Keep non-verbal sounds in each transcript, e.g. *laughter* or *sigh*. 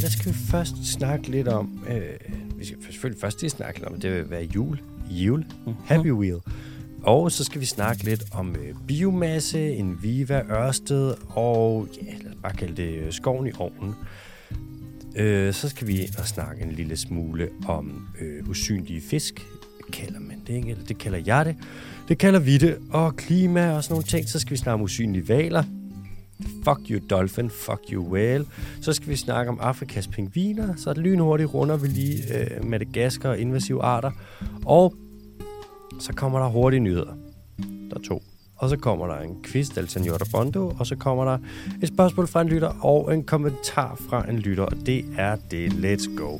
dag, der skal vi først snakke lidt om... Øh, vi skal selvfølgelig først lige snakke lidt om, det vil være jul. Jul. Happy Wheel. Og så skal vi snakke lidt om øh, biomasse, Enviva, Ørsted og, ja, lad os bare kalde det øh, skoven i ovnen. Øh, så skal vi ind og snakke en lille smule om øh, usynlige fisk. Kalder man det, ikke? Eller det kalder jeg det. Det kalder vi det. Og klima og sådan nogle ting. Så skal vi snakke om usynlige valer. Fuck you dolphin, fuck you whale. Så skal vi snakke om Afrikas pingviner. Så er det lynhurtigt runder vi lige øh, Madagaskar og invasive arter. Og så kommer der hurtige nyheder. Der er to. Og så kommer der en quiz del Senor Bondo, og så kommer der et spørgsmål fra en lytter og en kommentar fra en lytter, og det er det. Let's go.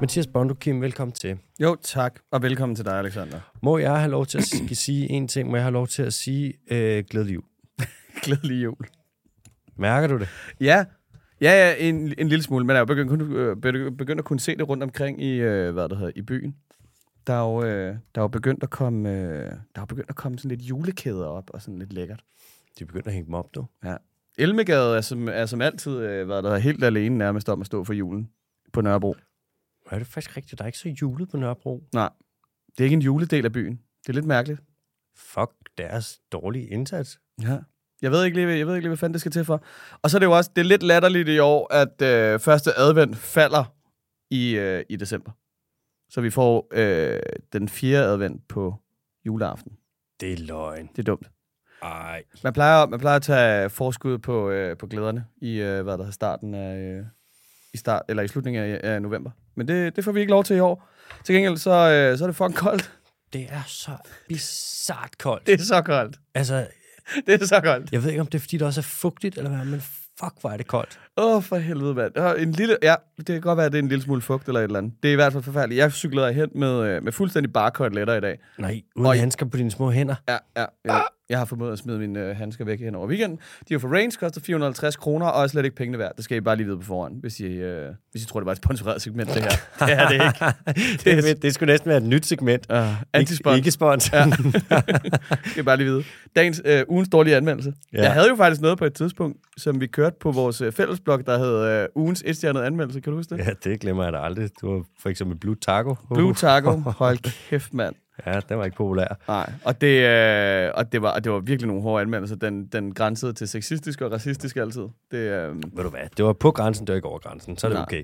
Mathias Bondo, Kim, velkommen til. Jo, tak. Og velkommen til dig, Alexander. Må jeg have lov til at *coughs* sige en ting? Må jeg have lov til at sige øh, glædelig jul? *laughs* Glædelig jul. Mærker du det? Ja, ja, ja en, en lille smule, men jeg er jo begyndt, øh, begy- begyndt at kunne se det rundt omkring i, øh, hvad det hedder, i byen. Der er jo, øh, der er jo begyndt at komme, øh, der er begyndt at komme sådan lidt julekæder op, og sådan lidt lækkert. De begynder at hænge dem op, du. Ja. Elmegade er som, er som altid, øh, hvad der helt alene nærmest om at stå for julen på Nørrebro. Er det faktisk rigtigt? Der er ikke så julet på Nørrebro. Nej, det er ikke en juledel af byen. Det er lidt mærkeligt. Fuck deres dårlige indsats. Ja. Jeg ved ikke lige, jeg ved ikke lige, hvad fanden det skal til for. Og så er det jo også, det er lidt latterligt i år, at øh, første advent falder i, øh, i december. Så vi får øh, den fjerde advent på juleaften. Det er løgn. Det er dumt. Ej. Man plejer, man plejer at tage forskud på, øh, på glæderne i, øh, hvad der hedder, starten af, øh, i, start, eller i slutningen af, af november. Men det, det får vi ikke lov til i år. Til gengæld, så, øh, så er det fucking koldt. Det er så bizart koldt. Det er så koldt. Altså, Det er så koldt. jeg ved ikke, om det er, fordi det også er fugtigt, eller hvad, men fuck, hvor er det koldt. Åh, oh, for helvede, mand. Der er En lille, ja, det kan godt være, at det er en lille smule fugt eller et eller andet. Det er i hvert fald forfærdeligt. Jeg cyklede hen med, øh, med fuldstændig bare koteletter i dag. Nej, uden Oj. handsker på dine små hænder. Ja, ja. Jeg, jeg har formået at smide mine øh, handsker væk hen over weekenden. De er for Range, koster 450 kroner, og er slet ikke pengene værd. Det skal I bare lige vide på forhånd, hvis I, øh, hvis I tror, det var et sponsoreret segment, det her. *laughs* det er *laughs* det ikke. det, det, det skulle næsten være et nyt segment. Uh, Ikke, antispons. ikke spons. Ja. *laughs* skal I bare lige vide. Dagens øh, ugens dårlige anmeldelse. Ja. Ja. Jeg havde jo faktisk noget på et tidspunkt, som vi kørte på vores øh, fællesblog, der hed øh, ugens etstjernede anmeldelse. Kan du huske det? ja, det glemmer jeg da aldrig. Du var for eksempel Blue Taco. Blue Taco. *laughs* Hold kæft, mand. Ja, den var ikke populær. Nej, og det, øh, og det, var, og det var virkelig nogle hårde anmeldelser. Den, den grænsede til sexistisk og racistisk altid. Det, øh, Ved du hvad, det var på grænsen, det var ikke over grænsen. Så er det Nej. okay.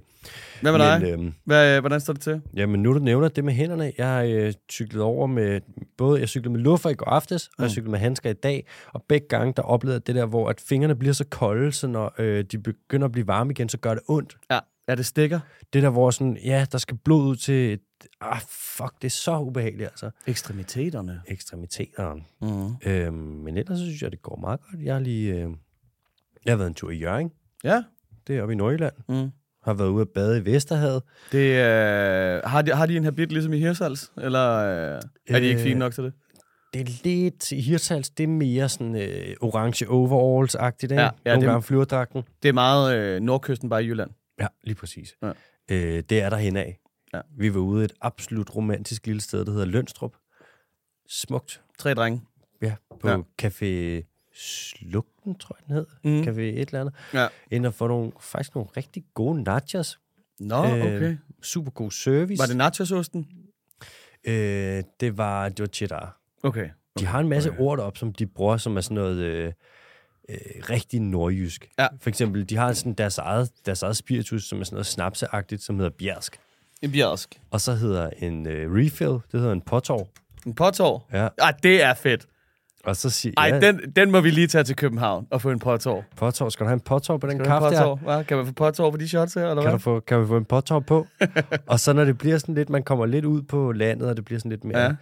hvad med dig? Men, øhm, Hvad, hvordan står det til? Jamen, nu du nævner det med hænderne. Jeg har øh, cyklet over med, både jeg cyklede med luffer i går aftes, og jeg Mm. cyklede med handsker i dag, og begge gange, der oplevede det der, hvor at fingrene bliver så kolde, så når øh, de begynder at blive varme igen, så gør det ondt. Ja, er det stikker? Det der, hvor sådan, ja, der skal blod ud til, ah, fuck, det er så ubehageligt, altså. Ekstremiteterne. Ekstremiteterne. Mm. Øhm, men ellers så synes jeg, det går meget godt. Jeg har lige, øh, jeg har været en tur i Jørgen, Ja. det er oppe i Nordjylland. Mm. Har været ude at bade i Vesterhavet. Det, øh, har, de, har de en habit ligesom i Hirsals? Eller øh, er de ikke Øh, fine nok til det? Det er lidt, i Hirtshals, det er mere sådan øh, orange overalls-agtigt, ikke? Ja, ja, Nogle det- gange flyverdragten. Det er meget øh, nordkysten bare i Jylland. Ja, lige præcis. Ja. Øh, det er der henad. Ja. Vi var ude et absolut romantisk lille sted, der hedder Lønstrup. Smukt. Tre drenge. Ja, på Ja. Café Slugten, tror jeg den hed. Mm. Café et eller andet. Ja. Ind og få nogle, faktisk nogle rigtig gode nachos. Nå, Øh, okay. Super god service. Var det nachososten? Øh, det var, det var cheddar. Okay. De har en masse okay. okay. ord op, som de bruger, som er sådan noget øh, øh, rigtig nordjysk. Ja. For eksempel, de har sådan deres eget, deres eget spiritus, som er sådan noget snapseagtigt, som hedder bjersk. En bjersk. Og så hedder en øh, refill, det hedder en potår. En potår. Ja. Ah, det er fedt. Og så siger Ej, ja, den, den må vi lige tage til København og få en potår. potår, skal du have en potår på den Skal kaffe der? Hva? Kan man få potår på de shots her, eller Kan, hvad? du få, kan vi få en potår på? *laughs* og så når det bliver sådan lidt, man kommer lidt ud på landet, og det bliver sådan lidt mere Ja.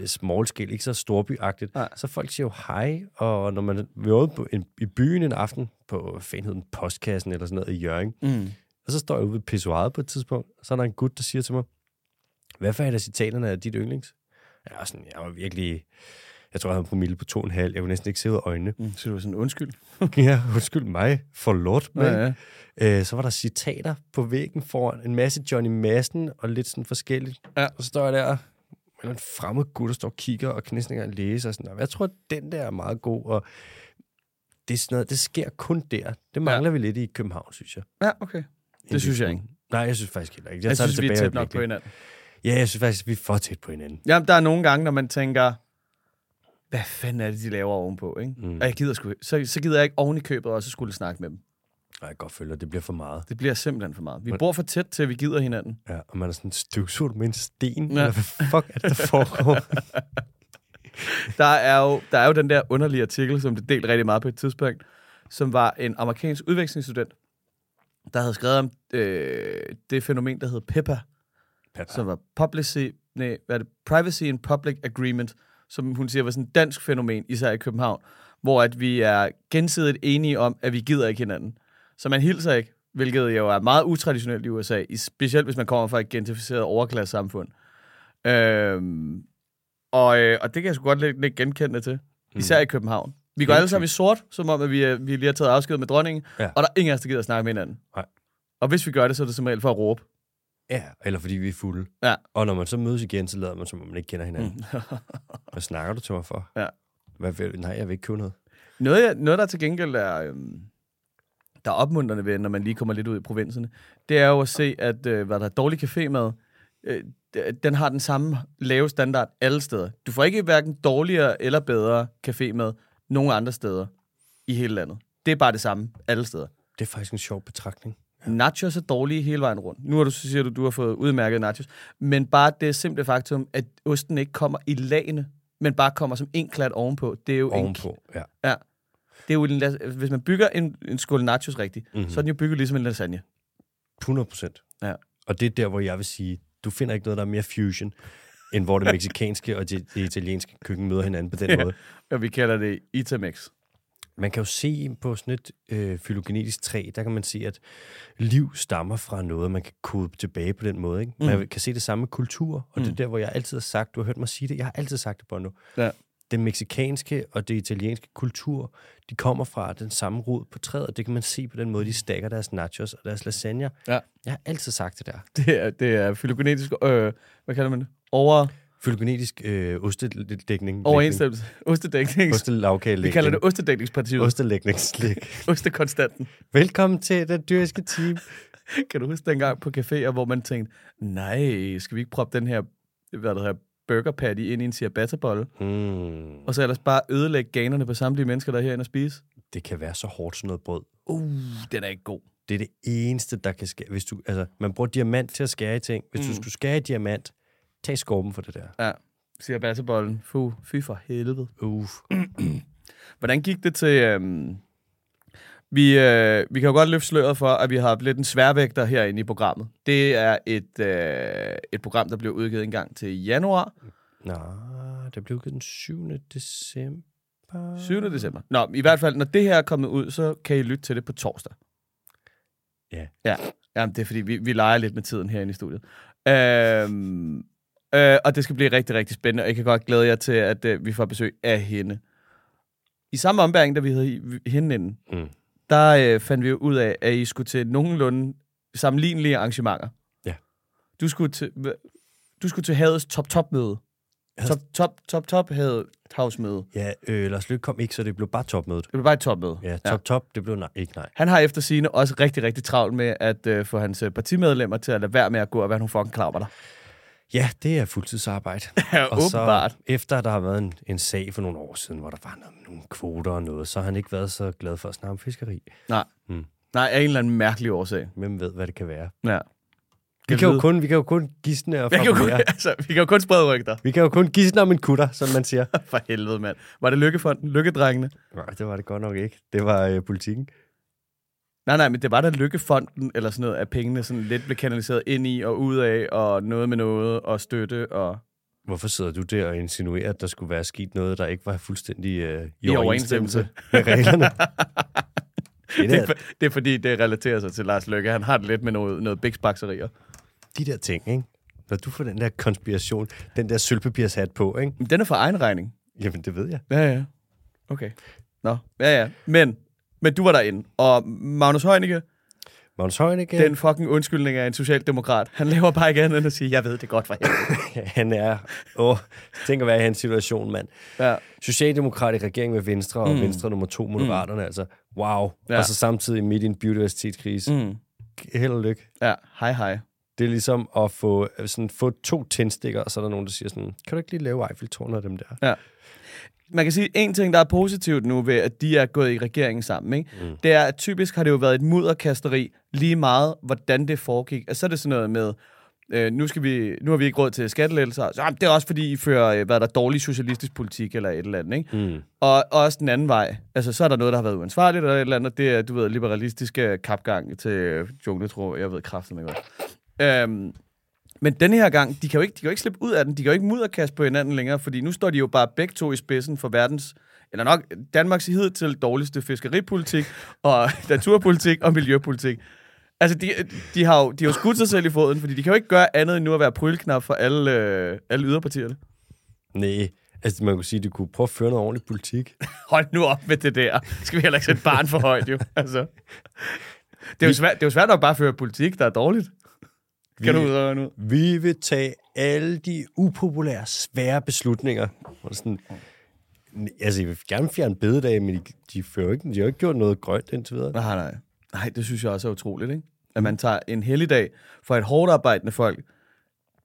Ja. small scale, ikke så storbyagtigt, Nej. så folk siger jo hej, og når man var på en, i byen en aften, på, hvad fanden hed den, postkassen eller sådan noget i Jørgen, Mm. og så står jeg ude ved pissoiret på et tidspunkt, og så er der en gut, der siger til mig, hvad for et af citaterne er dit yndlings? Jeg var, sådan, jeg var virkelig, jeg tror, jeg havde en promille på to og en halv, jeg kunne næsten ikke se ud af øjnene. Mm. Så du var sådan, undskyld. *laughs* ja, undskyld mig, for lort, Ja, man. ja. Øh, så var der citater på væggen foran en masse Johnny Madsen og lidt sådan forskelligt. Ja. Og så står jeg der med en fremmed gut, der står og kigger og kan næsten ikke engang læse. Og sådan, "Nå, jeg tror, den der er meget god. Og det, er sådan noget, det sker kun der. Det mangler ja. vi lidt i København, synes jeg. Ja, okay. Det synes jeg ikke. Nej, jeg synes faktisk heller ikke. Jeg, jeg synes, det vi er tilbage tæt nok på hinanden. Ja, jeg synes faktisk, vi er for tæt på hinanden. Jamen, der er nogle gange, når man tænker, hvad fanden er det, de laver ovenpå, ikke? Mm. Og jeg gider sgu, så, så gider jeg ikke oven i købet også skulle snakke med dem. Jeg kan godt at det bliver for meget. Det bliver simpelthen for meget. Vi bor for tæt til, at vi gider hinanden. Ja, og man er sådan støvsugt med en sten. Ja. Eller hvad fuck er det, der foregår? *laughs* Der er, jo, der er jo den der underlige artikel, som det delte rigtig meget på et tidspunkt, som var en amerikansk udvekslingsstudent, der havde skrevet om øh, det fænomen, der hed PEPA, som var publicy, nej, hvad er det? Privacy and Public Agreement, som hun siger var sådan et dansk fænomen, især i København, hvor at vi er gensidigt enige om, at vi gider ikke hinanden. Så man hilser ikke, hvilket jo er meget utraditionelt i USA, specielt hvis man kommer fra et gentrificeret overklasse samfund. Øhm, og, øh, og det kan jeg sgu godt lidt, lidt genkende til, især i København. Vi går alle sammen i sort, som om at vi, er, vi lige har taget afsked med dronningen, Ja. og der er ingen af os, der gider at snakke med hinanden. Nej. Og hvis vi gør det, så er det som regel for at råbe. Ja, eller fordi vi er fulde. Ja. Og når man så mødes igen, så lader man, som om man ikke kender hinanden. Mm. *laughs* Hvad snakker du til mig for? Ja. Hvad vil, nej, jeg vil ikke købe noget. Noget, jeg- noget der til gengæld er, øhm, der er opmuntrende ved, når man lige kommer lidt ud i provinserne, det er jo at se, at øh, hvad der er dårlig cafémad, øh, den har den samme lave standard alle steder. Du får ikke hverken dårligere eller bedre cafémad nogen andre steder i hele landet. Det er bare det samme alle steder. Det er faktisk en sjov betragtning. Nachos er dårlige hele vejen rundt. Nu har du, så siger du, du har fået udmærket nachos. Men bare det simple faktum, at osten ikke kommer i lagene, men bare kommer som en klat ovenpå. Det er jo en Ovenpå, ja. Ja. Det er jo en, hvis man bygger en, en skål nachos rigtigt, Mhm. mm-hmm. så er den jo bygget ligesom en lasagne. 100 procent. Ja. Og det er der, hvor jeg vil sige, du finder ikke noget, der er mere fusion, end hvor det *laughs* meksikanske og det, det italienske køkken møder hinanden på den måde. Og vi kalder det Itamex. Man kan jo se på sådan et øh, fylogenetisk træ, der kan man se, at liv stammer fra noget, man kan kode tilbage på den måde. Ikke? Man Mm. kan se det samme med kultur, og mm. det er der, hvor jeg altid har sagt, du har hørt mig sige det, jeg har altid sagt det, Bono. Ja. Den meksikanske og det italienske kultur, de kommer fra den samme rod på træet, og det kan man se på den måde, de stakker deres nachos og deres lasagne. Ja. Jeg har altid sagt det der. *laughs* Det er, det er fylogenetisk, øh, hvad kalder man det? Over, Fylogenetisk øh, ostedækning. overensstemmelse. *laughs* Ostedækning. Ostelavkage. Vi kalder det ostedækningspartiet. Ostelægningsslik. *laughs* Ostekonstanten. Velkommen til den dyriske team. Kan du huske dengang på caféer, hvor man tænkte, nej, skal vi ikke proppe den her, hvad der hedder, burger patty ind i en ciabatta-bolle, Mm. og så ellers bare ødelægge ganerne på samtlige mennesker, der er herinde og spise? Det kan være så hårdt sådan noget brød. Uh, den er ikke god. Det er det eneste, der kan skære. Hvis du, altså, man bruger diamant til at skære i ting. Hvis mm. du skulle skære i diamant, tag skorpen for det der. Ja, ciabatta-bollen. Fu, fy for helvede. Uff. *clears throat* Hvordan gik det til... Øhm, vi, øh, vi kan jo godt løfte sløret for, at vi har lidt en sværvægter herinde i programmet. Det er et, øh, et program, der blev udgivet en gang til januar. Nå, det blev udgivet den 7. december. 7. december. Nå, i hvert fald, når det her er kommet ud, så kan I lytte til det på torsdag. Ja. Ja, Jamen, det er fordi, vi, vi leger lidt med tiden herinde i studiet. Øhm, øh, og det skal blive rigtig, rigtig spændende, og jeg kan godt glæde jer til, at øh, vi får besøg af hende. I samme ombæring, da vi havde hende inden, Mm. Der øh, fandt vi jo ud af, at I skulle til nogenlunde sammenlignelige arrangementer. Ja. Du skulle til, du skulle til havets top-top-møde. Top, top, top, top, havet havsmøde. Ja, øh, Lars Løkke kom ikke, så det blev bare topmødet. Det blev bare et topmøde. Ja, top, top, det blev nej, ikke nej. Han har efter sine også rigtig, rigtig travlt med at øh, få hans øh, partimedlemmer til at lade være med at gå og være nogle fucking klammer der. Ja, det er fuldtidsarbejde. *laughs* Ja, Og så, åbenbart. efter der har været en, en sag for nogle år siden, hvor der var noget, nogle kvoter og noget, så har han ikke været så glad for at snakke om fiskeri. Nej. Mm. Nej, af en eller anden mærkelig årsag. Hvem ved, hvad det kan være? Ja. Vi kan, jo kun, vi kan jo kun gisne og vi kan, jo kun, *laughs* altså, vi kan jo kun sprede rygter. Vi kan jo kun gisne om en kutter, som man siger. *laughs* For helvede, mand. Var det Lykkefonden? Lykkedrengene? Nej, det var det godt nok ikke. Det var øh, politikken. Nej, nej, men det var da Lykkefonden, eller sådan noget, at pengene sådan lidt blev kanaliseret ind i og ud af, og noget med noget, og støtte, og... Hvorfor sidder du der og insinuerer, at der skulle være sket noget, der ikke var fuldstændig øh, i, I overensstemmelse med reglerne? det *laughs* Det er er, for- det er fordi, det relaterer sig til Lars Løkke. Han har det lidt med noget, noget biksbakserier. de der ting, ikke? Når du får den der konspiration, den der sølvpapirshat på, ikke? Men den er for egen regning. Jamen, det ved jeg. Ja, ja. Okay. Nå, ja, ja. Men, men du var derinde, og Magnus Heunicke, Magnus Heunicke, Den fucking undskyldning er en socialdemokrat. Han laver bare ikke andet end at sige, jeg ved det godt for helvede. *laughs* han er... Åh, tænk at være i hans situation, mand. Ja. Socialdemokrat i regering med Venstre, og Venstre nummer to, Moderaterne, mm. altså. Wow. Ja. Ja. Og så samtidig midt i en biodiversitetskrise. Mm. Mm. Held og lykke. Ja, hej hej. Det er ligesom at få, sådan, få to tændstikker, og så er der nogen, der siger sådan, kan du ikke lige lave Eiffeltårnet af dem der? Man kan sige, en ting, der er positivt nu ved, at de er gået i regeringen sammen, ikke? Mm. det er, at typisk har det jo været et mudderkasteri lige meget, hvordan det foregik. Altså, så er det sådan noget med, øh, nu, skal vi, nu har vi ikke råd til skattelettelser. Så, jamen, det er også fordi, I fører øh, hvad er der, dårlig socialistisk politik eller et eller andet. Ikke? Mm. Og også den anden vej. Altså, så er der noget, der har været uansvarligt eller et eller andet. Det er, du ved, liberalistiske kapgang til øh, jungletro. Jeg ved kraften ikke hvad. Øhm, men denne her gang, de kan, jo ikke, de kan jo ikke slippe ud af den. De kan jo ikke mudderkaste på hinanden længere, fordi nu står de jo bare begge to i spidsen for verdens, eller nok Danmarks hidtil dårligste fiskeripolitik, *laughs* og naturpolitik og miljøpolitik. Altså, de, de, har jo, de har jo skudt sig selv i foden, fordi de kan jo ikke gøre andet end nu at være prylknap for alle, øh, alle yderpartierne. Nej, altså man kunne sige, at de kunne prøve at føre noget ordentligt politik. *laughs* Hold nu op med det der. Skal vi heller ikke sætte barn for højt, jo. Altså. Det er jo, svært, det er jo svært nok bare at føre politik, der er dårligt. Kan Vi- du ud og ud? Vi vil tage alle de upopulære, svære beslutninger. Og sådan, altså, jeg vil gerne fjerne bededage, men de, de, fører ikke, de har ikke gjort noget grønt indtil videre. Nej, nej. Nej, det synes jeg også er utroligt, ikke? At man tager en helligdag for et hårdt arbejdende folk,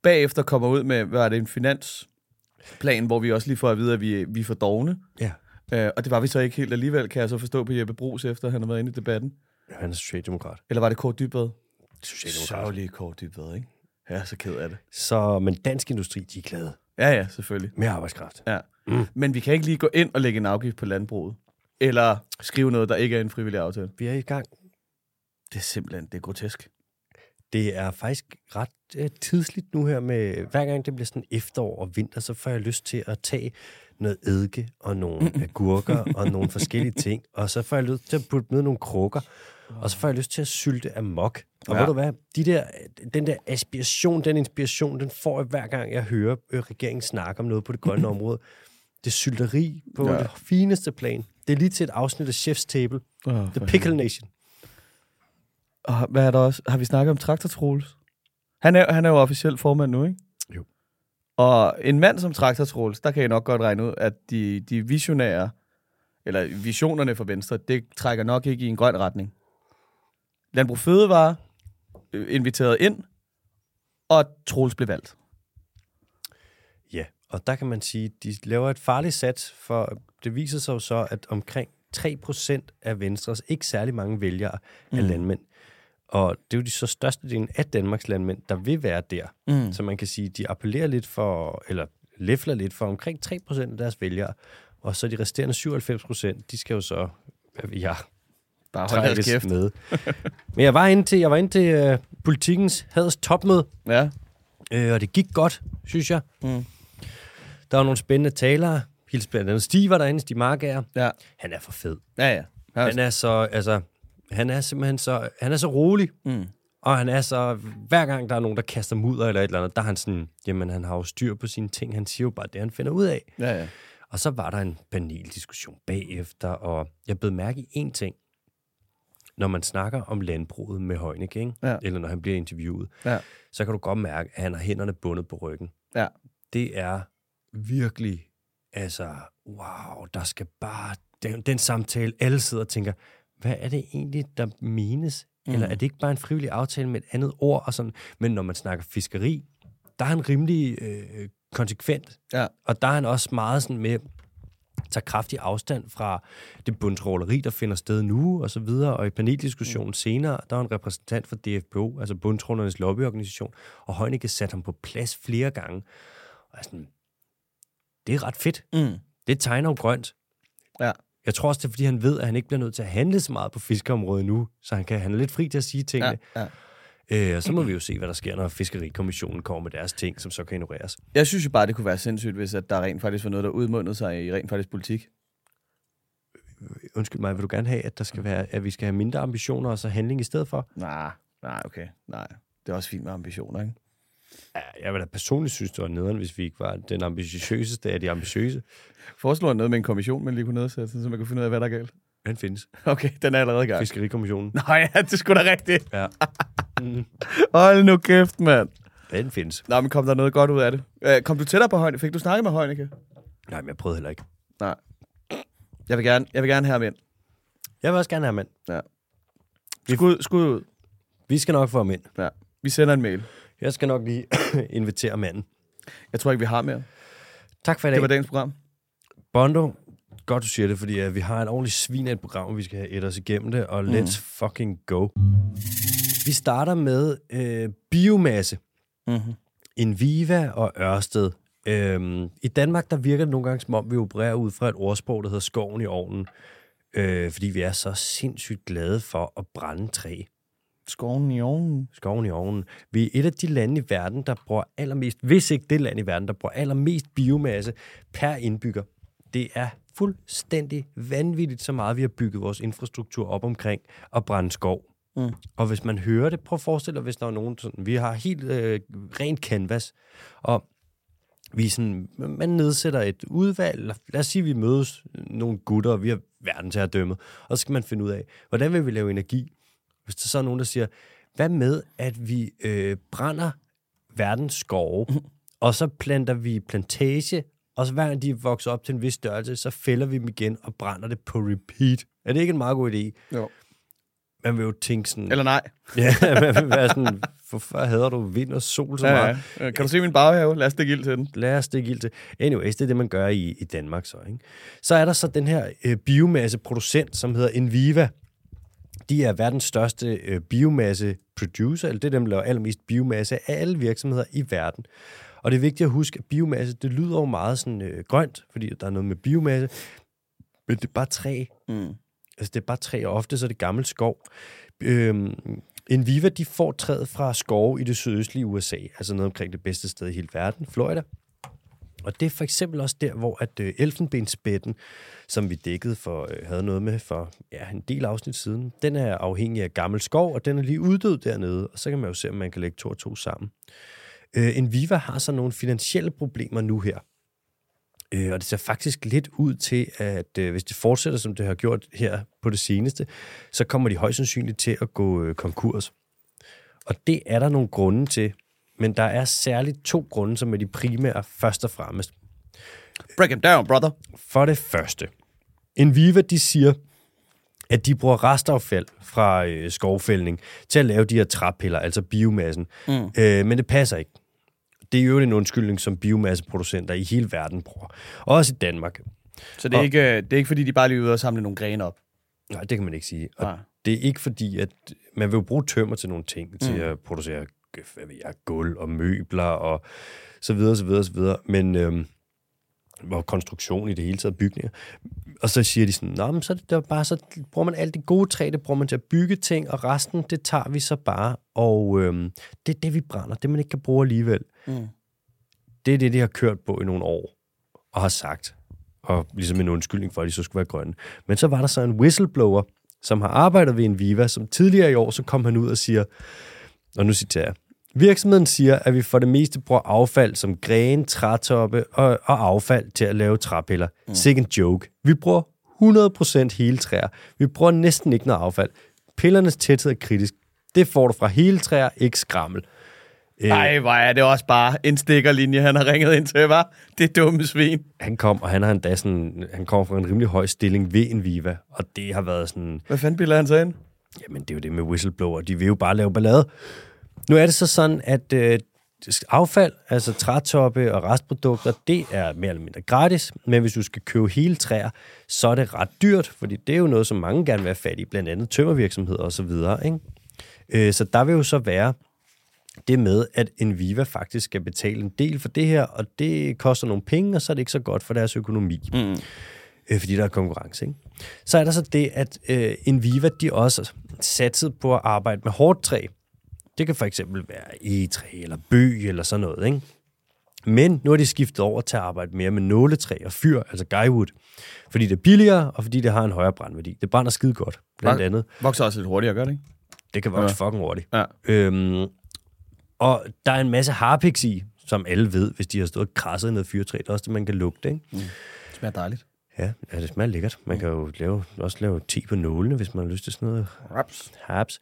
bagefter kommer ud med, hvad er det, en finansplan, hvor vi også lige får at vide, at vi, vi er for dogne. Ja. Øh, og det var vi så ikke helt alligevel, kan jeg så forstå på Jeppe Brugs, efter han har været inde i debatten. Han er socialdemokrat. Eller var det Kåre Dybvad? Socialdemokrat. Sørgelige Kåre Dybvad, ikke? Jeg er så ked af det. Så, men dansk industri, de er glade. Ja, ja, selvfølgelig. Med arbejdskraft. Ja. Mm. Men vi kan ikke lige gå ind og lægge en afgift på landbruget. Eller skrive noget, der ikke er en frivillig aftale. Vi er i gang. Det er simpelthen, det er grotesk. Det er faktisk ret øh, tidsligt nu her med, hver gang det bliver sådan efterår og vinter, så får jeg lyst til at tage noget eddike og nogle *clears throat* agurker og nogle forskellige ting, og så får jeg lyst til at putte med nogle krukker, og så får jeg lyst til at sylte amok. Og Ja. ved du hvad, De der, den der aspiration, den inspiration, den får jeg hver gang, jeg hører øh, regeringen snakke om noget på det grønne *clears throat* område. Det er sylteri på Ja. det fineste plan. Det er lige til et afsnit af Chef's Table. Oh, The Pickle Nation. Og hvad er der også? Har vi snakket om Traktor Troels? Han er, han er jo officiel formand nu, ikke? Jo. Og en mand som Traktor Troels, der kan jeg nok godt regne ud, at de, de visionære, eller visionerne for Venstre, det trækker nok ikke i en grøn retning. Landbrug Fødevare øh, inviteret ind, og Troels blev valgt. Ja, og der kan man sige, at de laver et farligt sats, for det viser sig jo så, at omkring 3% af Venstres, ikke særlig mange vælgere, er Mm. landmænd. Og det er jo de så største delen af Danmarks landmænd, der vil være der. Mm. Så man kan sige, de appellerer lidt for, eller læfler lidt for omkring 3% af deres vælgere. Og så de resterende 97%, de skal jo så, jeg, Bare hold trækkes kæft. med. Men jeg var inde til, jeg var inde til uh, politikens hadets topmøde, Ja. øh, og det gik godt, synes jeg. Mm. Der var nogle spændende talere. Hils blandt andet Stig var derinde, Stig Markager. Ja. Han er for fed. Ja, ja. ja. Han er så, altså, han er simpelthen så, han er så rolig, Mm. og han er så, hver gang der er nogen, der kaster mudder eller et eller andet, der er han sådan, jamen han har jo styr på sine ting, han siger jo bare det, han finder ud af. Ja, ja. Og så var der en paneldiskussion bagefter, og jeg blev mærke i én ting. Når man snakker om landbruget med Heunicke, ikke? Ja. eller når han bliver interviewet, Ja. så kan du godt mærke, at han har hænderne bundet på ryggen. Ja. Det er virkelig, altså, wow, der skal bare, den, den samtale, alle sidder og tænker, hvad er det egentlig, der menes? Mm. Eller er det ikke bare en frivillig aftale med et andet ord? Og sådan? Men når man snakker fiskeri, der er han rimelig øh, konsekvent. Ja. Og der er han også meget sådan med, tager kraftig afstand fra det bundtråleri, der finder sted nu, og så videre. Og i paneldiskussionen mm. senere, der var en repræsentant for DFBO, altså bundtrålernes lobbyorganisation, og Heunicke satte ham på plads flere gange. Og jeg sådan, det er ret fedt. Mm. Det tegner jo grønt. Ja. Jeg tror også, det er, fordi han ved, at han ikke bliver nødt til at handle så meget på fiskeområdet nu, så han, kan, han er lidt fri til at sige tingene. Ja, ja. Øh, og så må vi jo se, hvad der sker, når Fiskerikommissionen kommer med deres ting, som så kan ignoreres. Jeg synes jo bare, det kunne være sindssygt, hvis at der rent faktisk var noget, der udmundede sig i rent faktisk politik. Undskyld mig, vil du gerne have, at, der skal være, at vi skal have mindre ambitioner og så handling i stedet for? Nej, nej, okay. Nej. Det er også fint med ambitioner, ikke? Ja, jeg vil da personligt synes, det var nederen, hvis vi ikke var den ambitiøseste af de ambitiøse. Foreslår noget med en kommission, man lige kunne nedsætte, så man kunne finde ud af, hvad der er galt. Den findes. Okay, den er allerede i gang. Fiskerikommissionen. Nej, ja, det skulle da rigtigt. Ja. *laughs* Hold nu kæft, mand. Den findes. Nå, men kom der noget godt ud af det? Øh, kom du tættere på Højne? Fik du snakket med Højneke? Nej, men jeg prøvede heller ikke. Nej. Jeg vil gerne, jeg vil gerne have ham ind. Jeg vil også gerne have mand. Ja. Skud, skud ud. Vi skal nok få ham ind. Ja. Vi sender en mail. Jeg skal nok lige *coughs* invitere manden. Jeg tror ikke, vi har mere. Tak for i Det dag. var dagens program. Bondo, godt du siger det, fordi uh, vi har en ordentlig svin af et program, og vi skal have et os igennem det, og let's fucking go. Vi starter med øh, biomasse. Mm-hmm. Inviva og Ørsted. Øhm, I Danmark, der virker det nogle gange, som om vi opererer ud fra et ordsprog, der hedder skoven i ovnen. Øh, fordi vi er så sindssygt glade for at brænde træ. Skoven i ovnen. Skoven i ovnen. Vi er et af de lande i verden, der bruger allermest, hvis ikke det land i verden, der bruger allermest biomasse per indbygger. Det er fuldstændig vanvittigt, så meget vi har bygget vores infrastruktur op omkring at brænde skov. Mm. Og hvis man hører det, prøv at forestille dig, hvis der er nogen sådan, vi har helt øh, rent canvas, og vi sådan, man nedsætter et udvalg, lad os sige, vi mødes nogle gutter, og vi har verden til at dømme, og så skal man finde ud af, hvordan vil vi lave energi? Hvis der så er nogen, der siger, hvad med, at vi øh, brænder verdens skove, og så planter vi plantage, og så hver gang de vokser op til en vis størrelse, så fælder vi dem igen og brænder det på repeat. Er det ikke en meget god idé? Jo. Man vil jo tænke sådan... Eller nej. *laughs* Ja, man vil være sådan, hvorfor hader du vind og sol så Ja, meget? ja. Kan du se min baghave? Lad os stikke ild til den. Lad os stikke ild til. Anyways, det er det, man gør i, i Danmark så. Ikke? Så er der så den her øh, biomasseproducent, som hedder Enviva. De er verdens største øh, biomasse producer, eller det er dem, der laver allermest biomasse af alle virksomheder i verden. Og det er vigtigt at huske, at biomasse, det lyder jo meget sådan øh, grønt, fordi der er noget med biomasse, men det er bare træ. Mm. Altså, det er bare træ, og ofte så er det gammel skov. Øhm, Enviva, de får træet fra skove i det sydøstlige USA, altså noget omkring det bedste sted i hele verden, Florida. Og det er for eksempel også der, hvor at øh, elfenbensbætten, som vi dækkede for, øh, havde noget med for ja, en del afsnit siden, den er afhængig af gammel skov, og den er lige uddød dernede, og så kan man jo se, om man kan lægge to og to sammen. Øh, Enviva har så nogle finansielle problemer nu her. Øh, og det ser faktisk lidt ud til, at øh, hvis det fortsætter, som det har gjort her på det seneste, så kommer de højst sandsynligt til at gå øh, konkurs. Og det er der nogle grunde til, men der er særligt to grunde, som er de primære først og fremmest. Break him down, brother. For det første, Enviva de siger, at de bruger restaffald fra øh, skovfældning til at lave de her træpiller, altså biomassen. Mm. Øh, men det passer ikke. Det er jo en undskyldning, som biomasseproducenter i hele verden bruger. Også i Danmark. Så det er, Og- ikke, øh, det er ikke, fordi de bare lige ude og samle nogle grene op. Nej, det kan man ikke sige. Og Nej. det er ikke fordi, at man vil jo bruge tømmer til nogle ting, til at producere hvad ved jeg, gulv og møbler og så videre, så videre, så videre. Men øhm, og konstruktion i det hele taget, bygninger. Og så siger de sådan, Nå, men så det der bare, så bruger man alt det gode træ, det bruger man til at bygge ting, og resten, det tager vi så bare, og øhm, det er det, vi brænder, det man ikke kan bruge alligevel. Mm. Det er det, de har kørt på i nogle år, og har sagt, og ligesom en undskyldning for, at de så skulle være grønne. Men så var der så en whistleblower, som har arbejdet ved en Viva, som tidligere i år, så kom han ud og siger, og nu citerer jeg, Virksomheden siger, at vi for det meste bruger affald som grene, trætoppe og, og affald til at lave træpiller. Mm. Sikke joke. Vi bruger 100% hele træer. Vi bruger næsten ikke noget affald. Pillernes tæthed er kritisk. Det får du fra hele træer, ikke skrammel. Øh, Ej, hvor er det også bare en stikkerlinje, han har ringet ind til, var Det dumme svin. han kom, og han har endda sådan, han kommer fra en rimelig høj stilling ved en Viva, og det har været sådan, Hvad fanden bilder han sig ind? Jamen, det er jo det med whistleblower. De vil jo bare lave ballade. Nu er det så sådan, at øh, affald, altså trætoppe og restprodukter, det er mere eller mindre gratis. Men hvis du skal købe hele træer, så er det ret dyrt, fordi det er jo noget, som mange gerne vil have fat i, blandt andet tømmervirksomheder og så videre. Ikke? Øh, så der vil jo så være det med, at Enviva faktisk skal betale en del for det her, og det koster nogle penge, og så er det ikke så godt for deres økonomi. Mm. Øh, fordi der er konkurrence. Ikke? Så er der så det, at øh, Enviva de også satset på at arbejde med hårdt træ. Det kan for eksempel være egetræ eller bøg eller sådan noget. Ikke? Men nu er de skiftet over til at arbejde mere med nåletræ og fyr, altså guywood. Fordi det er billigere, og fordi det har en højere brandværdi. Det brænder skide godt, blandt andet. Vokser også lidt hurtigere, gør det ikke? Det kan vokse ja. fucking hurtigt. Ja. Øhm, og der er en masse harpiks i, som alle ved, hvis de har stået og krasset i noget fyrtræ. Det er også det, man kan lugte, ikke? Det smager dejligt. Ja, ja, det smager lækkert. Man kan jo lave, også lave te på nålene, hvis man har lyst til sådan noget. Raps. Haps.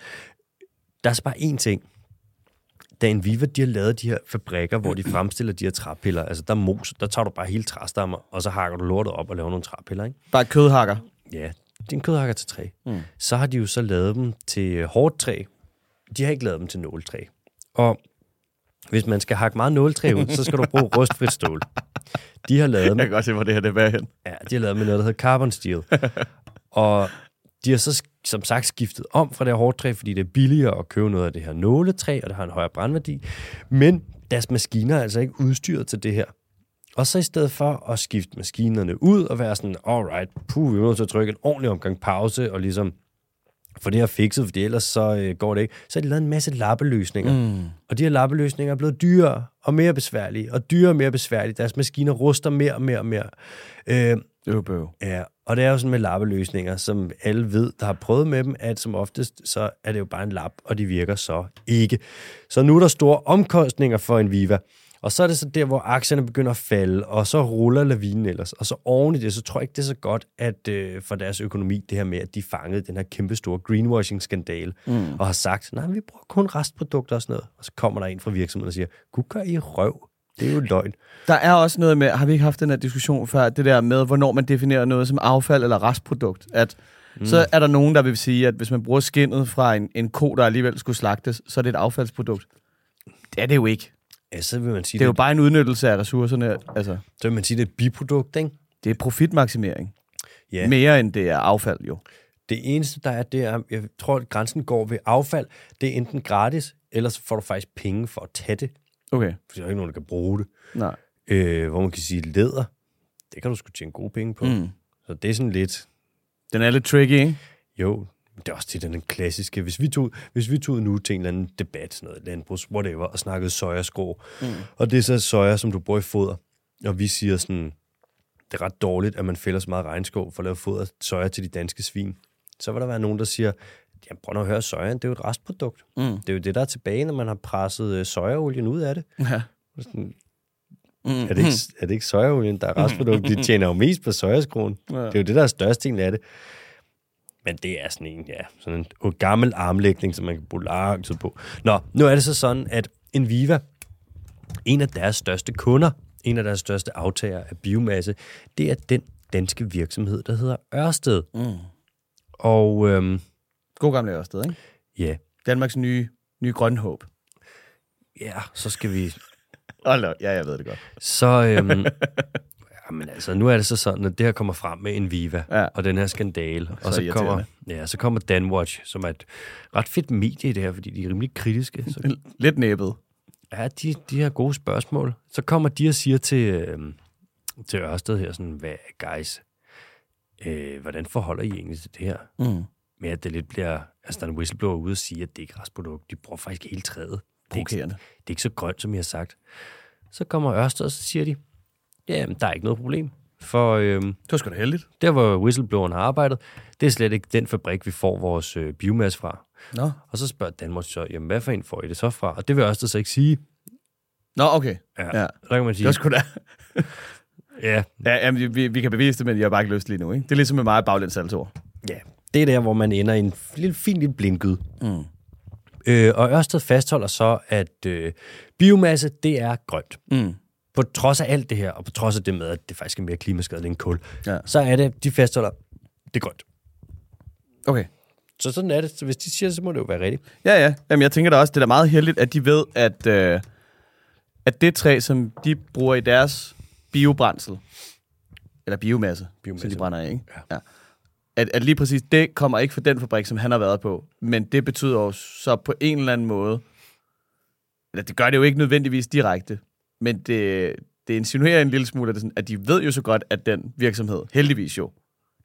Der er så bare én ting. Da Enviva, de har lavet de her fabrikker, hvor de *clears throat* fremstiller de her træpiller, altså der er mos, der tager du bare hele træstammer, og så hakker du lortet op og laver nogle træpiller, ikke? Bare kødhakker. Ja, det er en kødhakker til træ. Mm. Så har de jo så lavet dem til hårdt træ. De har ikke lavet dem til nåletræ. Og hvis man skal hakke meget nåletræ ud, så skal du bruge *laughs* rustfrit stål. De har lavet dem Jeg kan godt se, hvor det her det er hen. Ja, de har lavet med noget, der hedder carbon steel. *laughs* og de har så som sagt skiftet om fra det her hårdt træ, fordi det er billigere at købe noget af det her nåletræ, og det har en højere brandværdi. Men deres maskiner er altså ikke udstyret til det her. Og så i stedet for at skifte maskinerne ud og være sådan, alright, puh, vi er nødt til at trykke en ordentlig omgang pause og ligesom få det her fikset, fordi ellers så øh, går det ikke. Så har de lavet en masse lappeløsninger. Mm. Og de her lappeløsninger er blevet dyrere og mere besværlige, og dyrere og mere besværlige. Deres maskiner ruster mere og mere og mere. Øh, Øv, bøv. Ja, og det er jo sådan med lappeløsninger, som alle ved, der har prøvet med dem, at som oftest, så er det jo bare en lap, og de virker så ikke. Så nu er der store omkostninger for en Viva. Og så er det så der, hvor aktierne begynder at falde, og så ruller lavinen ellers. Og så oven i det, så tror jeg ikke, det er så godt at øh, for deres økonomi, det her med, at de fangede den her kæmpe store greenwashing-skandale, mm. og har sagt, nej, vi bruger kun restprodukter og sådan noget. Og så kommer der en fra virksomheden og siger, gud, gør I røv. Det er jo løgn. Der er også noget med, har vi ikke haft den her diskussion før, det der med, hvornår man definerer noget som affald eller restprodukt. At mm. så er der nogen, der vil sige, at hvis man bruger skinnet fra en, en ko, der alligevel skulle slagtes, så er det et affaldsprodukt. Det er det jo ikke. Ja, så vil man sige, Det er jo bare en udnyttelse af ressourcerne. Altså, så vil man sige, det er et biprodukt, ikke? det er profitmaksimering. Ja. Mere end det er affald, jo. Det eneste, der er, det er, jeg tror, at grænsen går ved affald. Det er enten gratis, eller så får du faktisk penge for at tage det. Okay. For der er ikke nogen, der kan bruge det. Nej. Øh, hvor man kan sige, læder, det kan du sgu tjene gode penge på. Mm. Så det er sådan lidt, Den er lidt tricky, ikke? jo, det er også det, den klassiske. Hvis vi, tog, hvis vi tog nu til en eller anden debat, sådan noget landbrugs, whatever, og snakkede sojaskro, mm. og det er så soja, som du bruger i foder, og vi siger sådan, det er ret dårligt, at man fælder så meget regnskov for at lave foder soja til de danske svin. Så vil der være nogen, der siger, jamen prøv nu at høre, sojaen, det er jo et restprodukt. Mm. Det er jo det, der er tilbage, når man har presset øh, sojaolien ud af det. Ja. Sådan, mm. er, det ikke, er det ikke sojaolien, der er restprodukt? De *laughs* tjener jo mest på sojaskroen. Ja. Det er jo det, der er størstedelen af det. Men det er sådan en, ja, sådan en gammel armlægning, som man kan bruge lang tid på. Nå, nu er det så sådan, at Enviva, en af deres største kunder, en af deres største aftager af biomasse, det er den danske virksomhed, der hedder Ørsted. Mm. Og øhm, God gamle Ørsted, ikke? ja, Danmarks nye, nye grønne håb. ja, så skal vi Hold da, ja, jeg ved det godt. Så, øhm, *laughs* jamen altså, nu er det så sådan, at det her kommer frem med en Viva, Ja. og den her skandale, og Så så kommer, ja, så kommer Danwatch, som er et ret fedt medie i det her, fordi de er rimelig kritiske. Så, *laughs* Lidt næbet. ja, de, de har gode spørgsmål. Så kommer de og siger til, øhm, til Ørsted her, sådan, hvad, guys, øh, hvordan forholder I egentlig til det her? Mm. Med at det lidt bliver, altså der er en whistleblower ude og sige, at det ikke er restprodukt. De bruger faktisk hele træet. Det er, ikke, det er ikke så grønt, som jeg har sagt. Så kommer Ørsted, og så siger de, ja, men der er ikke noget problem. For øhm, Det var sgu da heldigt. der, hvor whistlebloweren har arbejdet, det er slet ikke den fabrik, vi får vores øh, biomasse fra. Nå. Og så spørger Danmark så, jamen hvad for en får I det så fra? Og det vil Ørsted så ikke sige. Nå, okay. Ja. Ja. Der kan man Det sige, var sgu da... ja, Ja, jamen, vi, vi kan bevise det, men jeg har bare ikke lyst lige nu, ikke? Det er ligesom med mig og baglæns ja, det er der, hvor man ender i en lille, fin lille blindgyde. Mm. Øh, og Ørsted fastholder så, at øh, biomasse, det er grønt. Mm. På trods af alt det her, og på trods af det med, at det faktisk er mere klimaskadeligt end kul, Ja. så er det, de fastholder, det er grønt. Okay. Så sådan er det. Så hvis de siger så må det jo være rigtigt. Ja, ja. Jamen, jeg tænker da også, det er da meget heldigt, at de ved, at, øh, at det træ, som de bruger i deres biobrændsel, eller biomasse, biomasse. som de brænder af, ikke? Ja. ja. At, at lige præcis det kommer ikke fra den fabrik, som han har været på. Men det betyder jo så på en eller anden måde, eller det gør det jo ikke nødvendigvis direkte, men det, det insinuerer en lille smule, at, det sådan, at de ved jo så godt, at den virksomhed, heldigvis jo,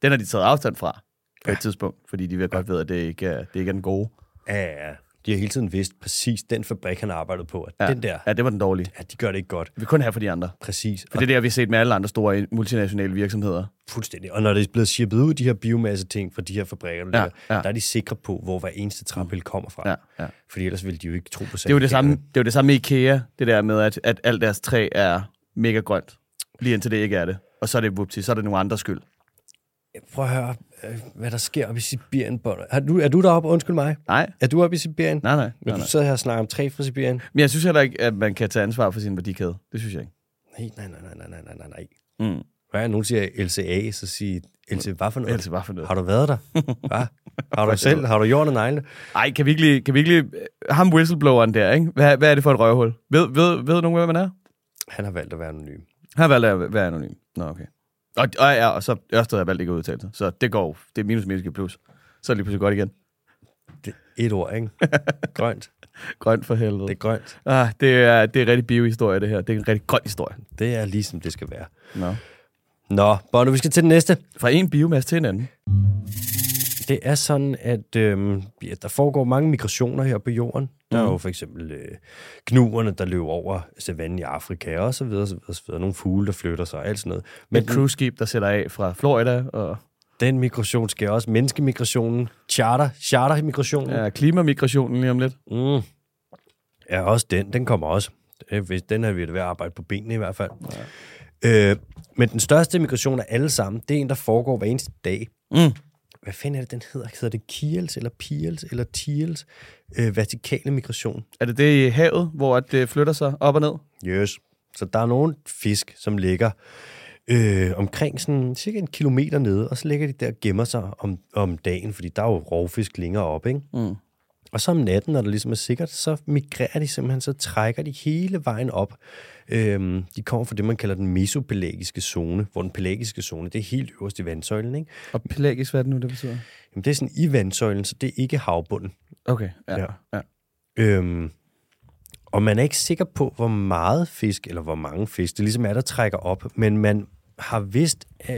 den har de taget afstand fra på ja. et tidspunkt, fordi de ved godt ved, at det ikke er, det ikke er den gode. Ja, ja. De har hele tiden vidst præcis den fabrik, han har arbejdet på. At Ja. Den der, Ja, det var den dårlige. ja, de gør det ikke godt. Vi kun have for de andre. Præcis. For det er det, vi har set med alle andre store multinationale virksomheder. Fuldstændig. Og når det er blevet shippet ud, de her biomasse ting fra de her fabrikker, Ja, der, ja. der er de sikre på, hvor hver eneste træpille kommer fra. Ja, ja. Fordi ellers ville de jo ikke tro på Det er jo det samme, det er jo det samme med IKEA, det der med, at, at alt deres træ er mega grønt. Lige indtil det ikke er det. Og så er det, whoopsie, så er det nogle andres skyld. Prøv at høre, øh, hvad der sker oppe i Sibirien. Er du, er du deroppe? Undskyld mig. Nej, Er du oppe i Sibirien? nej, nej. Men du sidder her og snakker om træ fra Sibirien? Men jeg synes heller ikke, at man kan tage ansvar for sin værdikæde. Det synes jeg ikke. Nej, nej, nej, nej, nej, nej, nej, nej. Mm. Hvad er nogen siger LCA, så siger LCA, hvad for noget? Ellers bare for noget. Har du været der? *laughs* Hvad? Har du selv? Har du gjort en negle? Ej, kan vi ikke lige... Kan vi ikke lige ham whistlebloweren der, ikke? Hvad, hvad er det for et røvhul? Ved, ved, ved nogen, hvem man er? Han har valgt at være anonym. Han har valgt at være anonym. Nå, okay. Og, og, ja, og så Ørsted har valgt ikke at udtale sig. Så det går Det er minus minus plus. Så er det lige pludselig godt igen. Det er et ord, ikke? *laughs* Grønt. Grønt for helvede. Det er grønt. Ah, det, er, det er en rigtig biohistorie, det her. Det er en rigtig grøn historie. Det er ligesom det skal være. Nå. Nå, Bono, vi skal til den næste. Fra en biomasse til en anden. Det er sådan, at øhm, ja, der foregår mange migrationer her på jorden. Der er Mhm. jo for eksempel øh, gnuerne, der løber over savannen i Afrika, og så videre, så videre, så videre. Nogle fugle, der flytter sig, og alt sådan noget. Men et cruise-skib, der sætter af fra Florida, og den migration sker også. Menneskemigrationen, charter, chartermigrationen, ja, klimamigrationen lige om lidt. mm, er også den. Den kommer også. Er vist- Den er vi ved at arbejde på benene i hvert fald. Ja. Øh, men den største migration af alle sammen, det er en, der foregår hver eneste dag. Mm. Hvad fanden er det, den hedder? Hedder det Kiels eller Piels eller Tiels? Øh, vertikale migration. Er det det i havet, hvor at det flytter sig op og ned? Yes. Så der er nogle fisk, som ligger øh, omkring sådan cirka en kilometer nede, og så ligger de der og gemmer sig om, om dagen, fordi der er jo rovfisk længere op, ikke? Mm. Og så om natten, når det ligesom er sikkert, så migrerer de simpelthen, så trækker de hele vejen op. Øhm, de kommer fra det, man kalder den mesopelagiske zone, hvor den pelagiske zone, det er helt øverst i vandsøjlen, ikke? Og pelagisk, hvad er det nu, det betyder? Jamen, det er sådan i vandsøjlen, så det er ikke havbunden. Okay, ja. Ja. ja. Øhm, og man er ikke sikker på, hvor meget fisk, eller hvor mange fisk, det ligesom er, der trækker op, men man har vidst øh,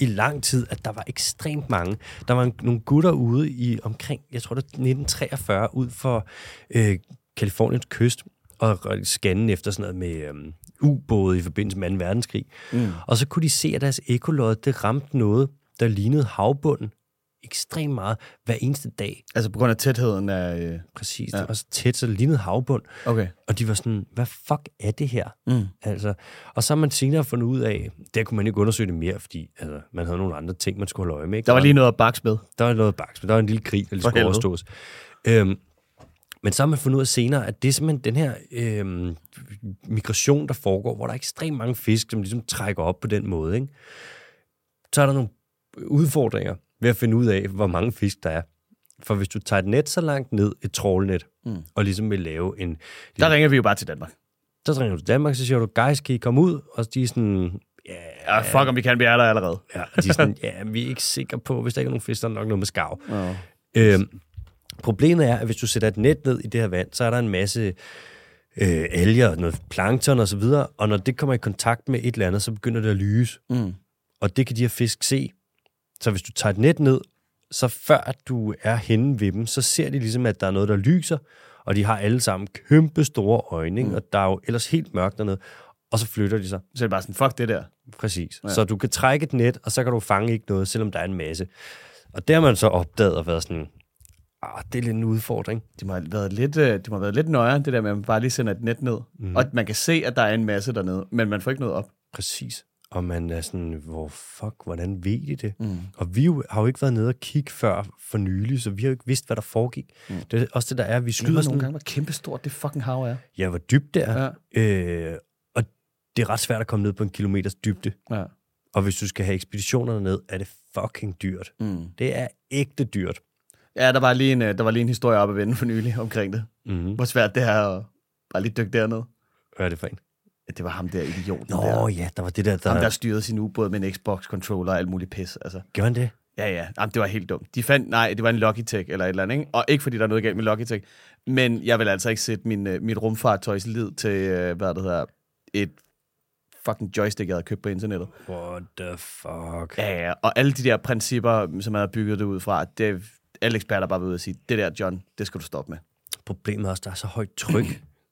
i lang tid, at der var ekstremt mange. Der var en, nogle gutter ude i omkring, jeg tror det er 1943, ud for øh, Kaliforniens kyst, og scanne efter sådan noget med øhm, ubåde i forbindelse med 2. verdenskrig. Mm. Og så kunne de se, at deres ekolod, det ramte noget, der lignede havbunden ekstremt meget hver eneste dag. Altså på grund af tætheden af... Øh... Præcis. Ja. Det var så tæt, så det lignede havbund. Okay. Og de var sådan, hvad fuck er det her? Mm. Altså, og så har man senere fundet ud af, der kunne man ikke undersøge det mere, fordi altså, man havde nogle andre ting, man skulle holde øje med. Ikke? Der var lige noget at bakse med. der var noget baks, men der var en lille krig, der lige skulle overstås. Øhm, men så har man fundet ud af senere, at det er simpelthen den her øhm, migration, der foregår, hvor der er ekstremt mange fisk, som ligesom trækker op på den måde. Ikke? Så er der nogle udfordringer ved at finde ud af, hvor mange fisk der er. For hvis du tager et net så langt ned, et trålnet, Mm. og ligesom vil lave en... Der ringer vi jo bare til Danmark. Så ringer du til Danmark, så siger du, guys, kan I komme ud? Og de er sådan, ja, Ja, fuck om vi kan, vi er der allerede. ja, de er sådan, *laughs* ja, vi er ikke sikre på, hvis der ikke er nogen fisk, der er nok noget med skarv. Ja. Øhm, problemet er, at hvis du sætter et net ned i det her vand, så er der en masse øh, alger, noget plankton og så videre, og når det kommer i kontakt med et eller andet, så begynder det at lyse, Mm. og det kan de her fisk se. Så hvis du tager et net ned, så før du er henne ved dem, så ser de ligesom, at der er noget, der lyser, og de har alle sammen kæmpe store øjne, mm. og der er jo ellers helt mørkt dernede, og så flytter de sig. Så er det bare sådan, fuck det der. Præcis. Ja. Ja. Så du kan trække et net, og så kan du fange ikke noget, selvom der er en masse. Og der har man så opdaget og været sådan, ah, det er lidt en udfordring. Det må have været lidt, øh, det må have været lidt nøjere, det der med, at man bare lige sender et net ned. Mm. Og at man kan se, at der er en masse dernede, men man får ikke noget op. Præcis. Og man er sådan, hvor fuck, hvordan ved de det? Mm. Og vi jo, har jo ikke været nede og kigge før for nylig, så vi har jo ikke vidst, hvad der foregik. Mm. Det er også det, der er, vi Skyder skyder nogle sådan, gange, hvor kæmpestort det fucking hav er. ja, hvor dybt det er. Ja. Øh, og det er ret svært at komme ned på en kilometers dybde. Ja. Og hvis du skal have ekspeditionerne ned, er det fucking dyrt. Mm. Det er ægte dyrt. Ja, der var, lige en, øh, der var lige en historie op at vende for nylig omkring det. Mm-hmm. Hvor svært det er at bare lige dykke derned. Hvad er det for en? Ja, Det var ham der idioten Nå der. ja, der var det der, der... Ham, der styrede sin ubåd med en Xbox-controller og alt muligt pis. Altså. Gjorde han det? Ja, ja. Jamen, det var helt dumt. De fandt, nej, det var en Logitech eller et eller andet, ikke? Og ikke fordi der er noget galt med Logitech, men jeg vil altså ikke sætte min, øh, mit rumfartøjs lid til, øh, hvad det hedder, et fucking joystick, jeg havde købt på internettet. What the fuck? Ja, ja. Og alle de der principper, som jeg havde bygget det ud fra, det, alle eksperter bare ude og sige, det der, John, det skal du stoppe med. Problemet er også, der er så højt tryk.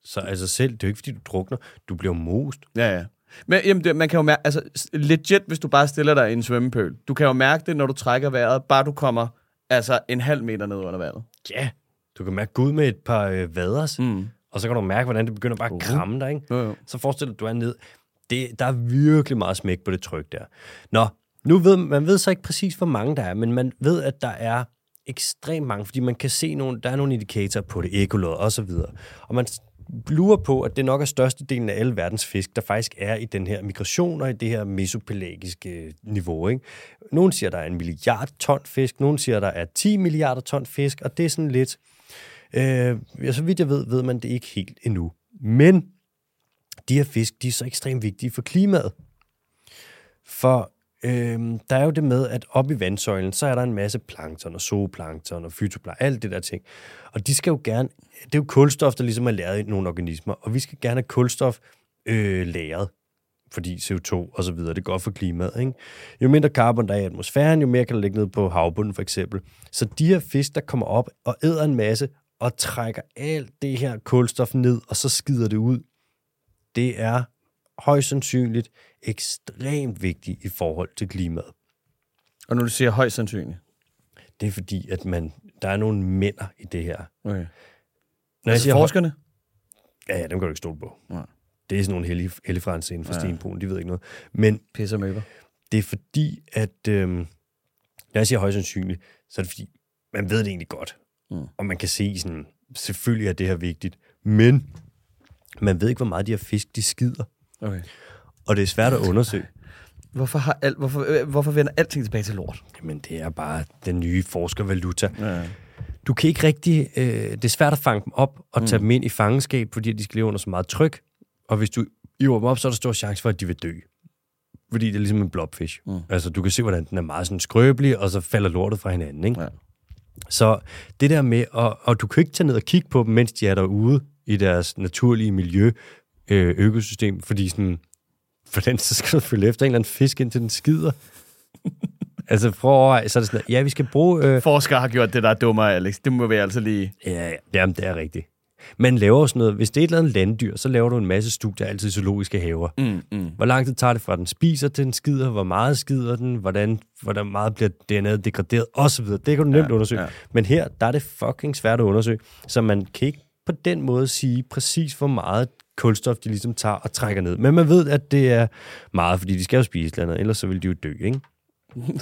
Så altså selv, det er jo ikke, fordi du drukner. Du bliver most. Ja, ja. Men jamen, det, man kan jo mærke, altså legit, hvis du bare stiller dig i en svømmepøl, du kan jo mærke det, når du trækker vejret, bare du kommer altså en halv meter ned under vandet. Ja. Du kan mærke Gud med et par øh, vaders, Mm. og så kan du mærke, hvordan det begynder bare at kramme dig. Ikke? Jo, jo. Så forestil dig, at du er ned. Det, der er virkelig meget smæk på det tryk der. Nå, Nu ved man ved så ikke præcis, hvor mange der er, men man ved, at der er ekstremt mange, fordi man kan se, nogle, der er nogle indikatorer på det, ekolod og så videre. Og man lurer på, at det nok er størstedelen af alle verdens fisk, der faktisk er i den her migration og i det her mesopelagiske øh, niveau. Ikke? Nogle siger, der er en milliard ton fisk, nogle siger, der er 10 milliarder ton fisk, og det er sådan lidt... Øh, ja, så vidt jeg ved, ved man det ikke helt endnu. Men de her fisk, de er så ekstremt vigtige for klimaet. For øhm, der er jo det med, at op i vandsøjlen, så er der en masse plankton og zooplankton og fytoplankton, alt det der ting. Og de skal jo gerne, det er jo kulstof, der ligesom er lavet i nogle organismer, og vi skal gerne have kulstof øh, læret, fordi CO2 og så videre, det er godt for klimaet. Ikke? Jo mindre carbon der er i atmosfæren, jo mere kan der ligge ned på havbunden for eksempel. Så de her fisk, der kommer op og æder en masse, og trækker alt det her kulstof ned, og så skider det ud, det er højst sandsynligt ekstremt vigtigt i forhold til klimaet. Og når du siger højst sandsynligt. Det er fordi, at man, der er nogle mænder i det her. Okay. Når jeg Altså siger høj- forskerne? Ja, ja, dem kan du ikke stole på. Nej. Det er sådan nogle hellige, helligfrans inden for Ja. ja. stenbroen, de ved ikke noget. Men Pisser møber. det er fordi, at øhm, når jeg siger højst sandsynligt, så er det fordi, man ved det egentlig godt. Mm. Og man kan se sådan, selvfølgelig er det her vigtigt, men man ved ikke, hvor meget de her fisk, de skider. Okay. Og det er svært at undersøge. Hvorfor, har alt, hvorfor, øh, hvorfor vender alting tilbage til lort? Jamen, det er bare den nye forskervaluta. Ja. Du kan ikke rigtig... Øh, det er svært at fange dem op og tage mm. dem ind i fangenskab, fordi de skal leve under så meget tryk. Og hvis du hiver dem op, så er der stor chance for, at de vil dø. Fordi det er ligesom en blobfish. Mm. Mm. Altså, du kan se, hvordan den er meget sådan skrøbelig, og så falder lortet fra hinanden, ikke? Ja. Så det der med... Og, og du kan ikke tage ned og kigge på dem, mens de er derude i deres naturlige miljø, øh, økosystem, fordi sådan... *laughs* Hvordan så skal du følge efter en eller anden fisk, indtil den skider? *laughs* altså, prøv at så er det sådan, ja, vi skal bruge... Øh, Forskere har gjort det, der er dummere, Alex. Det må vi altså lige... Ja, ja, jamen, det er rigtigt. Man laver sådan noget, hvis det er et eller andet landdyr, så laver du en masse studier, altid i zoologiske haver. Mm, mm. Hvor lang tid tager det fra, den spiser til den skider, hvor meget skider den, hvordan, hvordan meget bliver DNA'et degraderet, osv. Det kan du nemt Ja, undersøge. Ja. Men her, der er det fucking svært at undersøge, så man kan ikke på den måde sige præcis, hvor meget kulstof de ligesom tager og trækker ned. Men man ved, at det er meget, fordi de skal jo spise eller andet, ellers så vil de jo dø, ikke? *laughs*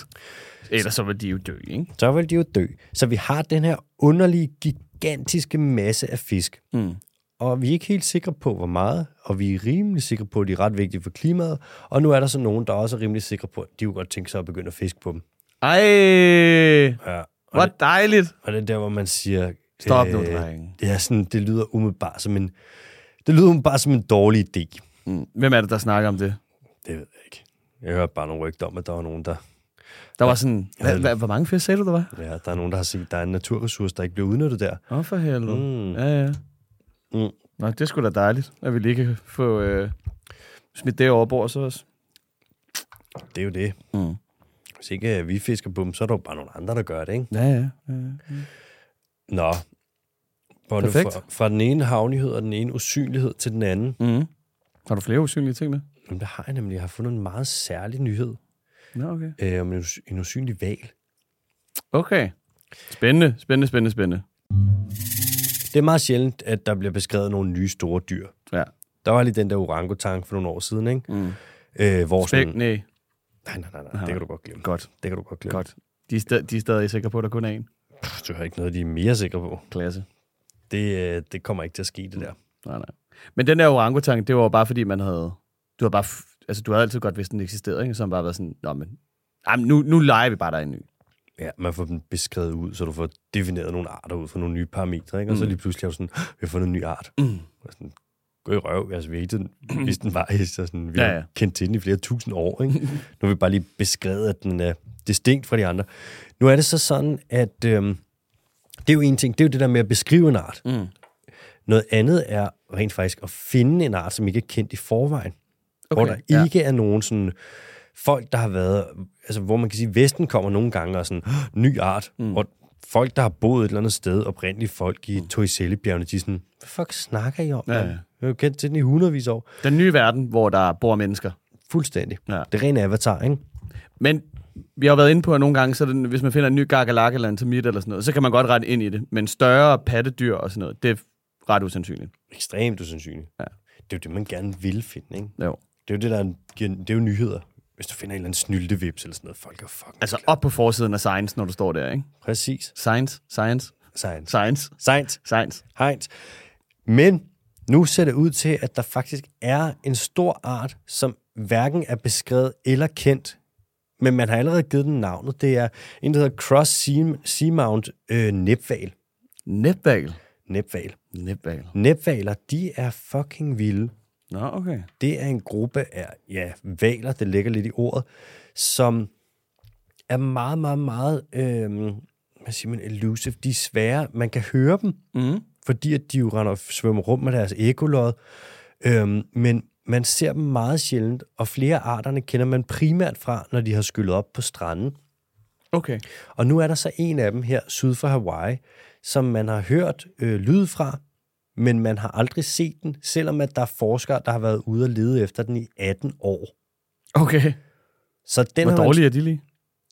Ellers så vil de jo dø, ikke? Så vil de jo dø. Så vi har den her underlige, gigantiske masse af fisk, Mm. og vi er ikke helt sikre på, hvor meget, og vi er rimelig sikre på, at de er ret vigtige for klimaet, og nu er der så nogen, der også er rimelig sikre på, at de kunne godt tænke sig at begynde at fiske på dem. Ej, Ja, hvor dejligt. og det er der, hvor man siger... Stop nu, drenge. Det er sådan, det lyder umiddelbart som en, det lyder umiddelbart som en dårlig idé. Mm. Hvem er det, der snakker om det? Det ved jeg ikke. Jeg hørte bare nogle rygter om, at der var nogen, der, Der var sådan... Hva, det- hva, hvor mange fisk sagde du, der var? ja, der er nogen, der har set, at der er en naturressource, der ikke bliver udnyttet der. Åh, oh, for helvede. Mm. Ja, ja. Mm. Nå, det er sgu da dejligt, at vi lige kan få øh, smidt det over bord så også. Det er jo det. Mm. Hvis ikke øh, vi fisker på dem, så er der jo bare nogle andre, der gør det, ikke? Ja, ja. ja, ja. Nå. Hvor Perfekt. fra, fra den ene havnighed og den ene usynlighed til den anden. Mm. Har du flere usynlige ting med? Jamen, der har jeg nemlig jeg har fundet en meget særlig nyhed Nå, okay. øh, om en, us- en usynlig val. Okay. Spændende, spændende, spændende, spændende. Det er meget sjældent, at der bliver beskrevet nogle nye store dyr. Ja. Der var lige den der orangutang for nogle år siden, ikke? Mm. Øh, hvor Spæk, sådan, nej. nej, nej, nej, nej, det kan du godt glemme. Godt, Det kan du godt glemme. godt. De er, sta- de er stadig sikre på, at der kun er en. Pff, Du har ikke noget, de er mere sikre på. Klasse. Det, øh, det kommer ikke til at ske, det der. Nej, nej. Men den der orangutang, det var jo bare fordi, man havde... Du har bare... Altså, du havde altid godt vidst, den eksisterede, ikke? Så har man bare været sådan, Nå, men... Jamen, nu, nu leger vi bare, der er en ny. Ja, man får dem beskrevet ud, så du får defineret nogle arter ud fra nogle nye parametre, ikke? Og så Mm. lige pludselig er du sådan, "Åh, vi har fundet en ny art. Mm. Og sådan, gå i røv. Altså, vi har ikke vidst, den var så sådan, vi Ja, har ja. kendt til den i flere tusind år. Ikke? *laughs* nu har vi bare lige beskrevet, at den er distinkt fra de andre. Nu er det så sådan, at øhm, det er jo en ting, det er jo det der med at beskrive en art. Mm. Noget andet er rent faktisk at finde en art, som ikke er kendt i forvejen. Okay, hvor der ja. ikke er nogen sådan folk, der har været, altså hvor man kan sige, Vesten kommer nogle gange og sådan, "Åh, ny art, mm. hvor folk, der har boet et eller andet sted, oprindeligt folk i Toisellebjergene, de er sådan, hvad fuck snakker I om? Ja, Ja. Jeg har jo kendt til den i hundredvis år. Den nye verden, hvor der bor mennesker. Fuldstændig. Ja. Det er ren avatar, ikke? Men vi har jo været inde på, at nogle gange, så det, hvis man finder en ny gargalak eller en termit eller sådan noget, så kan man godt rette ind i det. Men større pattedyr og sådan noget, det er ret usandsynligt. Ekstremt usandsynligt. Ja. Det er jo det, man gerne vil finde, ikke? Jo. Det er jo det, der er, det er jo nyheder. Hvis du finder en eller anden snyltevips eller sådan noget, folk er fucking Altså op på forsiden af Science, når du står der, ikke? Præcis. Science, Science, Science. Science, Science. Science. Heinz. Men nu ser det ud til, at der faktisk er en stor art, som hverken er beskrevet eller kendt, men man har allerede givet den navnet. Det er en, der hedder Cross Sea- Seamount øh, Næbval. Netbagel. Næbval. Netbagel. Næbvaler, de er fucking vilde. Nå, okay. Det er en gruppe af ja, valer, det ligger lidt i ordet, som er meget, meget, meget, øh, hvad siger man, elusive. De er svære. Man kan høre dem, Mm. fordi at de jo render og svømmer rundt med deres ekolod. Øhm, men man ser dem meget sjældent, og flere af arterne kender man primært fra, når de har skyllet op på stranden. Okay. Og nu er der så en af dem her syd for Hawaii, som man har hørt øh, lyd fra, men man har aldrig set den, selvom at der er forskere, der har været ude og lede efter den i 18 år. Okay. Så den Hvor har man- er de lige?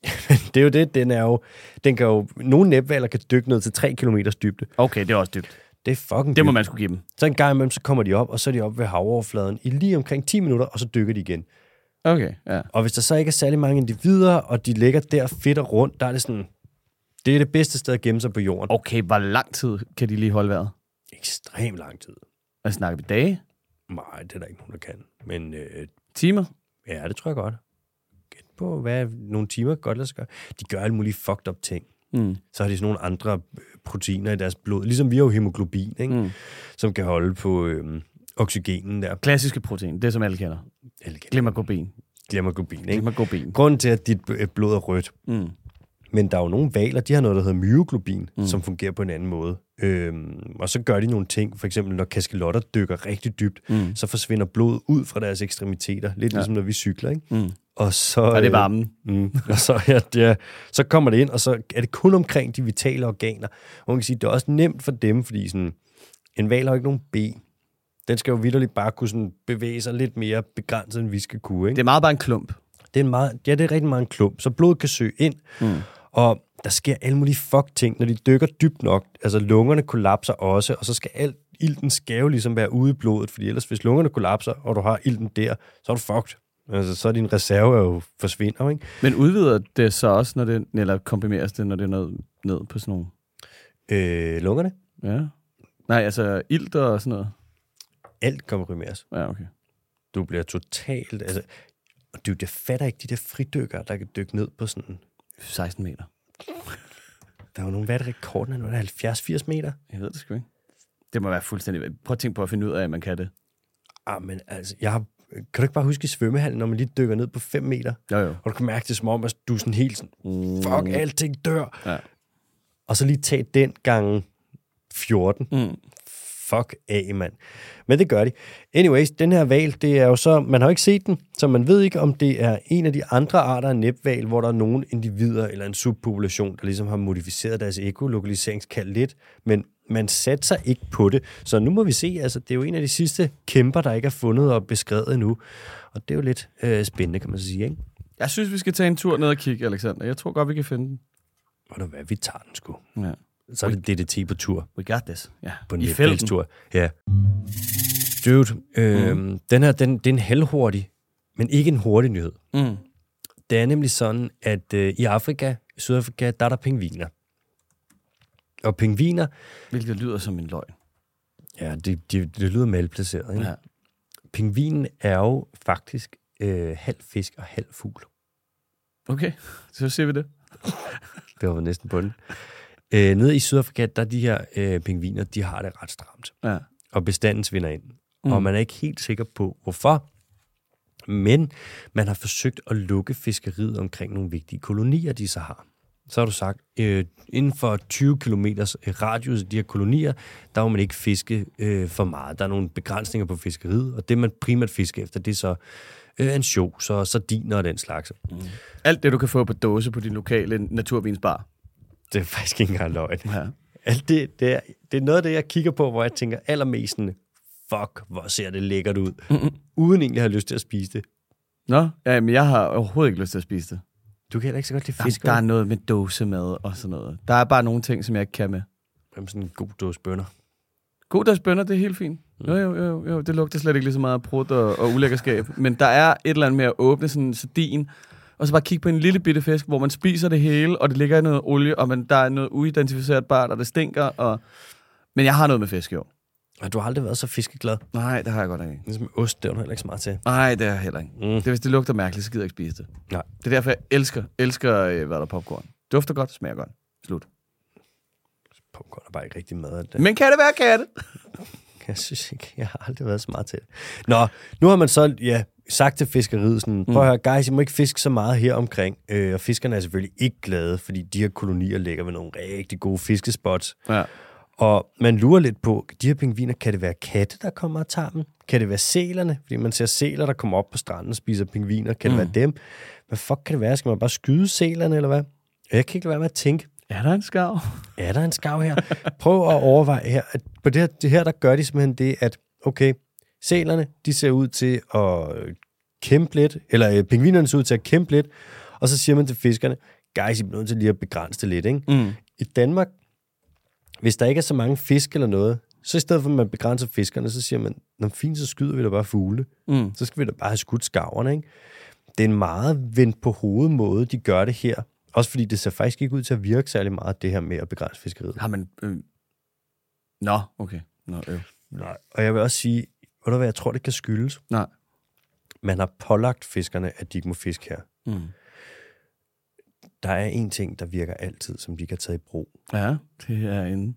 *laughs* det er jo det, den er jo, den kan jo, nogle næbvaler kan dykke ned til 3 km dybde. Okay, det er også dybt. Det er fucking Det må man skulle give dem. Så en gang imellem, så kommer de op, og så er de oppe ved havoverfladen i lige omkring 10 minutter, og så dykker de igen. Okay, ja. Og hvis der så ikke er særlig mange individer, og de ligger der fedt og rundt, der er det sådan, det er det bedste sted at gemme sig på jorden. Okay, hvor lang tid kan de lige holde vejret? ekstremt lang tid. Altså snakker vi dage? Nej, det er der ikke nogen, der kan. Men øh, Timer? ja, det tror jeg godt. Gæt på, hvad nogle timer godt lade sig gøre. De gør alle mulige fucked up ting. Mm. Så har de sådan nogle andre øh, proteiner i deres blod. Ligesom vi har jo hemoglobin, ikke? Mm. som kan holde på øh, oxygenen der. Klassiske protein, det som alle kender. Eller Glimmerglobin. Glimmerglobin, ikke? Glimmerglobin. Grunden til, at dit øh, blod er rødt, Mm. Men der er jo nogle valer, de har noget, der hedder myoglobin, mm. som fungerer på en anden måde. Øhm, og så gør de nogle ting, for eksempel når kaskelotter dykker rigtig dybt, Mm. så forsvinder blodet ud fra deres ekstremiteter, lidt ja. ligesom når vi cykler, ikke? Mm. Og så, Og det er øh, varmen. Mm, *laughs* og så, ja, ja, så kommer det ind, og så er det kun omkring de vitale organer. Og man kan sige, det er også nemt for dem, fordi sådan, en val har ikke nogen ben. Den skal jo vidderligt bare kunne sådan bevæge sig lidt mere begrænset, end vi skal kunne. Ikke? Det er meget bare en klump. Det er en meget, ja, det er rigtig meget en klump. Så blodet kan søge ind, mm. og der sker alle mulige fuck ting, når de dykker dybt nok. Altså lungerne kollapser også, og så skal alt ilten skal jo ligesom være ude i blodet, fordi ellers hvis lungerne kollapser, og du har ilten der, så er du fucked. Altså, så er din reserve jo forsvinder, ikke? Men udvider det så også, når det, eller komprimeres det, når det er ned, ned på sådan nogle... Øh, lungerne, Ja. Nej, altså ilt og sådan noget. alt komprimeres. Ja, okay. Du bliver totalt... Altså, og du, jeg fatter ikke de der fridykkere, der kan dykke ned på sådan... 16 meter. Der er jo nogle, hvad er det rekorden? Nu er det 70-80 meter? Jeg ved det sgu ikke. Det må være fuldstændig... Prøv at tænke på at finde ud af, at man kan det. Ah, men altså, jeg har, kan du ikke bare huske i svømmehallen, når man lige dykker ned på 5 meter, Jo, jo. og du kan mærke det som om, at du er sådan helt sådan, fuck, alting dør. Ja. Og så lige tage den gang 14. Mm. Fuck af, mand. Men det gør de. Anyways, den her val, det er jo så, man har jo ikke set den, så man ved ikke, om det er en af de andre arter af næbval, hvor der er nogle individer eller en subpopulation, der ligesom har modificeret deres ekolokaliseringskald lidt, men man satte sig ikke på det. Så nu må vi se, altså det er jo en af de sidste kæmper, der ikke er fundet og beskrevet endnu. Og det er jo lidt øh, spændende, kan man så sige, ikke? Jeg synes, vi skal tage en tur ned og kigge, Alexander. Jeg tror godt, vi kan finde den. Og du hvad, vi tager den sgu. Ja. Så er det DDT på tur. We got this. Ja. på en. Netflix-tur. Ja. Dude, øh, mm. den her, den, det er en halvhurtig, men ikke en hurtig nyhed. Mm. Det er nemlig sådan, at øh, i Afrika, i Sydafrika, der er der pingviner. Og pingviner, Hvilket lyder som en løgn. ja, det, det, det lyder malplaceret, ikke? Ja. Pingvinen er jo faktisk øh, halv fisk og halv fugl. Okay, så ser vi det. *laughs* Det var næsten på den. Øh, nede i Sydafrika, der er de her øh, pingviner, de har det ret stramt. Ja. og bestanden svinder ind. Mm. Og man er ikke helt sikker på, hvorfor. Men man har forsøgt at lukke fiskeriet omkring nogle vigtige kolonier, de så har. Så har du sagt, øh, inden for 20 km radius af de her kolonier, der må man ikke fiske øh, for meget. Der er nogle begrænsninger på fiskeriet, og det man primært fisker efter, det er så øh, ansjos og sardiner og den slags. Mm. Alt det, du kan få på dåse på din lokale naturvinsbar. Det er faktisk ikke engang løgn. Ja. Alt det, det, er, det er noget af det, jeg kigger på, hvor jeg tænker allermest sådan, fuck, hvor ser det lækkert ud. Mm-hmm. Uden egentlig at have lyst til at spise det. Nå, ja, men jeg har overhovedet ikke lyst til at spise det. Du kan heller ikke så godt lide Der, fisk. der er noget med dåsemad og sådan noget. Der er bare nogle ting, som jeg ikke kan med. Jamen, sådan en god dåse bønner. God deres bønner, det er helt fint. Jo, jo, jo, jo, det lugter slet ikke lige så meget af prut og, og ulækkerskab. Men der er et eller andet med at åbne sådan en sardin, og så bare kigge på en lille bitte fisk, hvor man spiser det hele, og det ligger i noget olie, og man, der er noget uidentificerbart, og det stinker. Og... Men jeg har noget med fisk år. Og du har aldrig været så fiskeglad. Nej, det har jeg godt nok ikke. Ligesom ost, det er heller ikke så meget til. Nej, det er jeg heller ikke. Mm. Det, er, hvis det lugter mærkeligt, så gider jeg ikke spise det. Nej. Det er derfor, jeg elsker, elsker øh, hvad der er popcorn. Dufter godt, smager godt. Slut. Popcorn er bare ikke rigtig mad det. Men kan det være katte? *laughs* Jeg synes ikke, jeg har aldrig været så meget til det. Nå, nu har man så ja, sagt til fiskeriet sådan, prøv at høre, guys, I må ikke fiske så meget her omkring. Øh, og fiskerne er selvfølgelig ikke glade, fordi de her kolonier ligger ved nogle rigtig gode fiskespots. Ja. Og man lurer lidt på, de her pingviner, kan det være katte, der kommer og tager dem? Kan det være sælerne? Fordi man ser sæler, der kommer op på stranden og spiser pingviner. Kan mm. det være dem? Hvad fuck kan det være? Skal man bare skyde sælerne, eller hvad? Jeg kan ikke lade være med at tænke, Er der en skav? er der en skav her? Prøv at overveje her. At på det her, det her, der gør de simpelthen det, at okay, sælerne, de ser ud til at kæmpe lidt, eller øh, pingvinerne ser ud til at kæmpe lidt, og så siger man til fiskerne, guys, I bliver nødt til lige at begrænse det lidt, ikke? Mm. I Danmark, hvis der ikke er så mange fisk eller noget, så i stedet for, at man begrænser fiskerne, så siger man, når fint, så skyder vi da bare fugle. Mm. Så skal vi da bare have skudt skaverne, ikke? Det er en meget vendt på hovedet måde, de gør det her. Også fordi det ser faktisk ikke ud til at virke særlig meget, det her med at begrænse fiskeriet. Har man... Øh... Nå, okay. Nå, øh. Nej. Og jeg vil også sige, ved du hvad, jeg tror, det kan skyldes. Nej. Man har pålagt fiskerne, at de ikke må fiske her. Mm. Der er en ting, der virker altid, som de kan tage i brug. Ja, det er en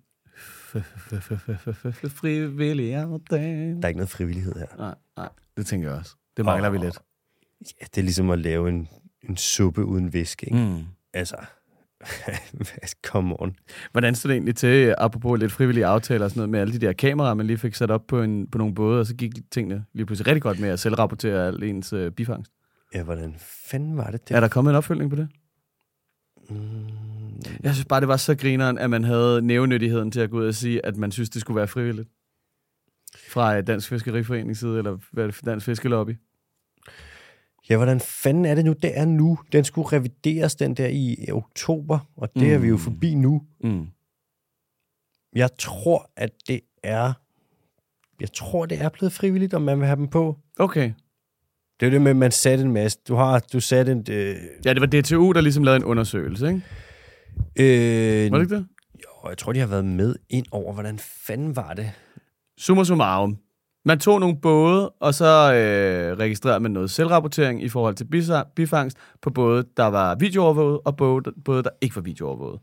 frivillig aftale. Der er ikke noget frivillighed her. Nej, nej, det tænker jeg også. Det mangler vi lidt. Ja, det er ligesom at lave en, en suppe uden væske, ikke? Mm. Altså, *laughs* come on. Hvordan stod det egentlig til, apropos lidt frivillige aftaler og sådan noget, med alle de der kameraer, man lige fik sat op på, en, på nogle både, og så gik tingene lige pludselig rigtig godt med at selvrapportere al ens øh, bifangst. Ja, hvordan fanden var det? det? Er der kommet en opfølgning på det? Mm, Jeg synes bare, det var så grineren, at man havde nævnyttigheden til at gå ud og sige, at man synes, det skulle være frivilligt. Fra Dansk Fiskeriforenings side, eller er Dansk Fiskelobby. Ja, hvordan fanden er det nu? Det er nu. Den skulle revideres, den der i oktober, og det mm. er vi jo Mm. forbi nu. Mm. Jeg tror, at det er... Jeg tror, det er blevet frivilligt, om man vil have dem på. Okay. Det er det med, at man satte en masse... Du har du satte en... Øh, Ja, det var DTU, der ligesom lavede en undersøgelse, ikke? øh, Var det ikke det? Jo, jeg tror, de har været med ind over, hvordan fanden var det? Summa summarum. Man tog nogle både, og så øh, registrerede man noget selvrapportering i forhold til bifangst på både, der var videoovervåget, og både, både der ikke var videoovervåget.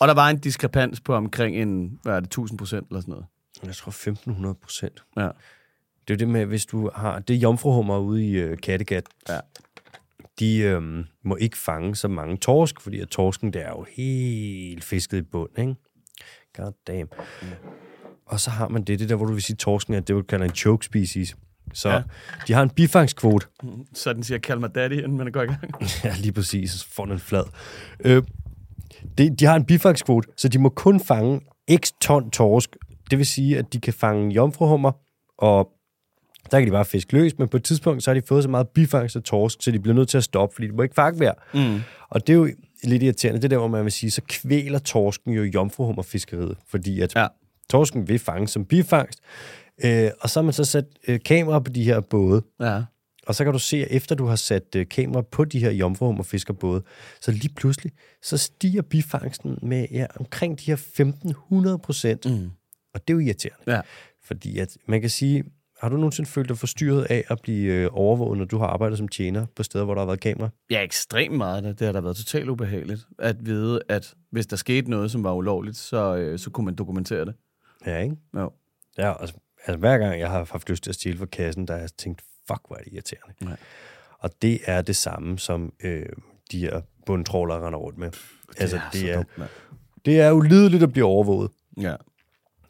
Og der var en diskrepans på omkring en, hvad er det, 1000 procent eller sådan noget. Jeg tror 1500 procent. Ja. Det er jo det med, hvis du har... Det er jomfruhummer ude i øh, Kattegat. Ja. De øh, må ikke fange så mange torsk, fordi at torsken, det er jo helt fisket i bund, ikke? God damn. Mm. Og så har man det, det der, hvor du vil sige, torsken er det, du kalder en choke species. Så Ja. ja. de har en bifangskvote. Så den siger, kald mig daddy, inden man går i gang. *laughs* Ja, lige præcis. Så får den en flad. Øh, de, de har en bifangskvote, så de må kun fange x ton torsk. Det vil sige, at de kan fange jomfruhummer, og der kan de bare fiske løs, men på et tidspunkt, så har de fået så meget bifangst af torsk, så de bliver nødt til at stoppe, fordi de må ikke fange mere. Mm. Og det er jo lidt irriterende. Det er der, hvor man vil sige, så kvæler torsken jo jomfruhummerfiskeriet, fordi at Ja. torsken vil fange som bifangst. Øh, og så har man så sat øh, kamera på de her både, Ja. og så kan du se, at efter du har sat øh, kamera på de her jomfruhummerfiskerbåde, så lige pludselig, så stiger bifangsten med ja, omkring de her 1500 procent. Mm. Og det er jo irriterende. Ja. Fordi at man kan sige, har du nogensinde følt dig forstyrret af at blive øh, overvåget, når du har arbejdet som tjener på steder, hvor der har været kamera? Ja, ekstremt meget. Det, det har da været totalt ubehageligt at vide, at hvis der skete noget, som var ulovligt, så, øh, så kunne man dokumentere det. Ja, ikke? Jo. Ja, altså, altså hver gang jeg har haft lyst til at stjæle fra kassen, der har jeg tænkt, fuck, hvor er det irriterende. Ja. Og det er det samme, som øh, de her bundtrålere render rundt med. Altså, det så er, dumt, mand. det er ulideligt at blive overvåget. Ja.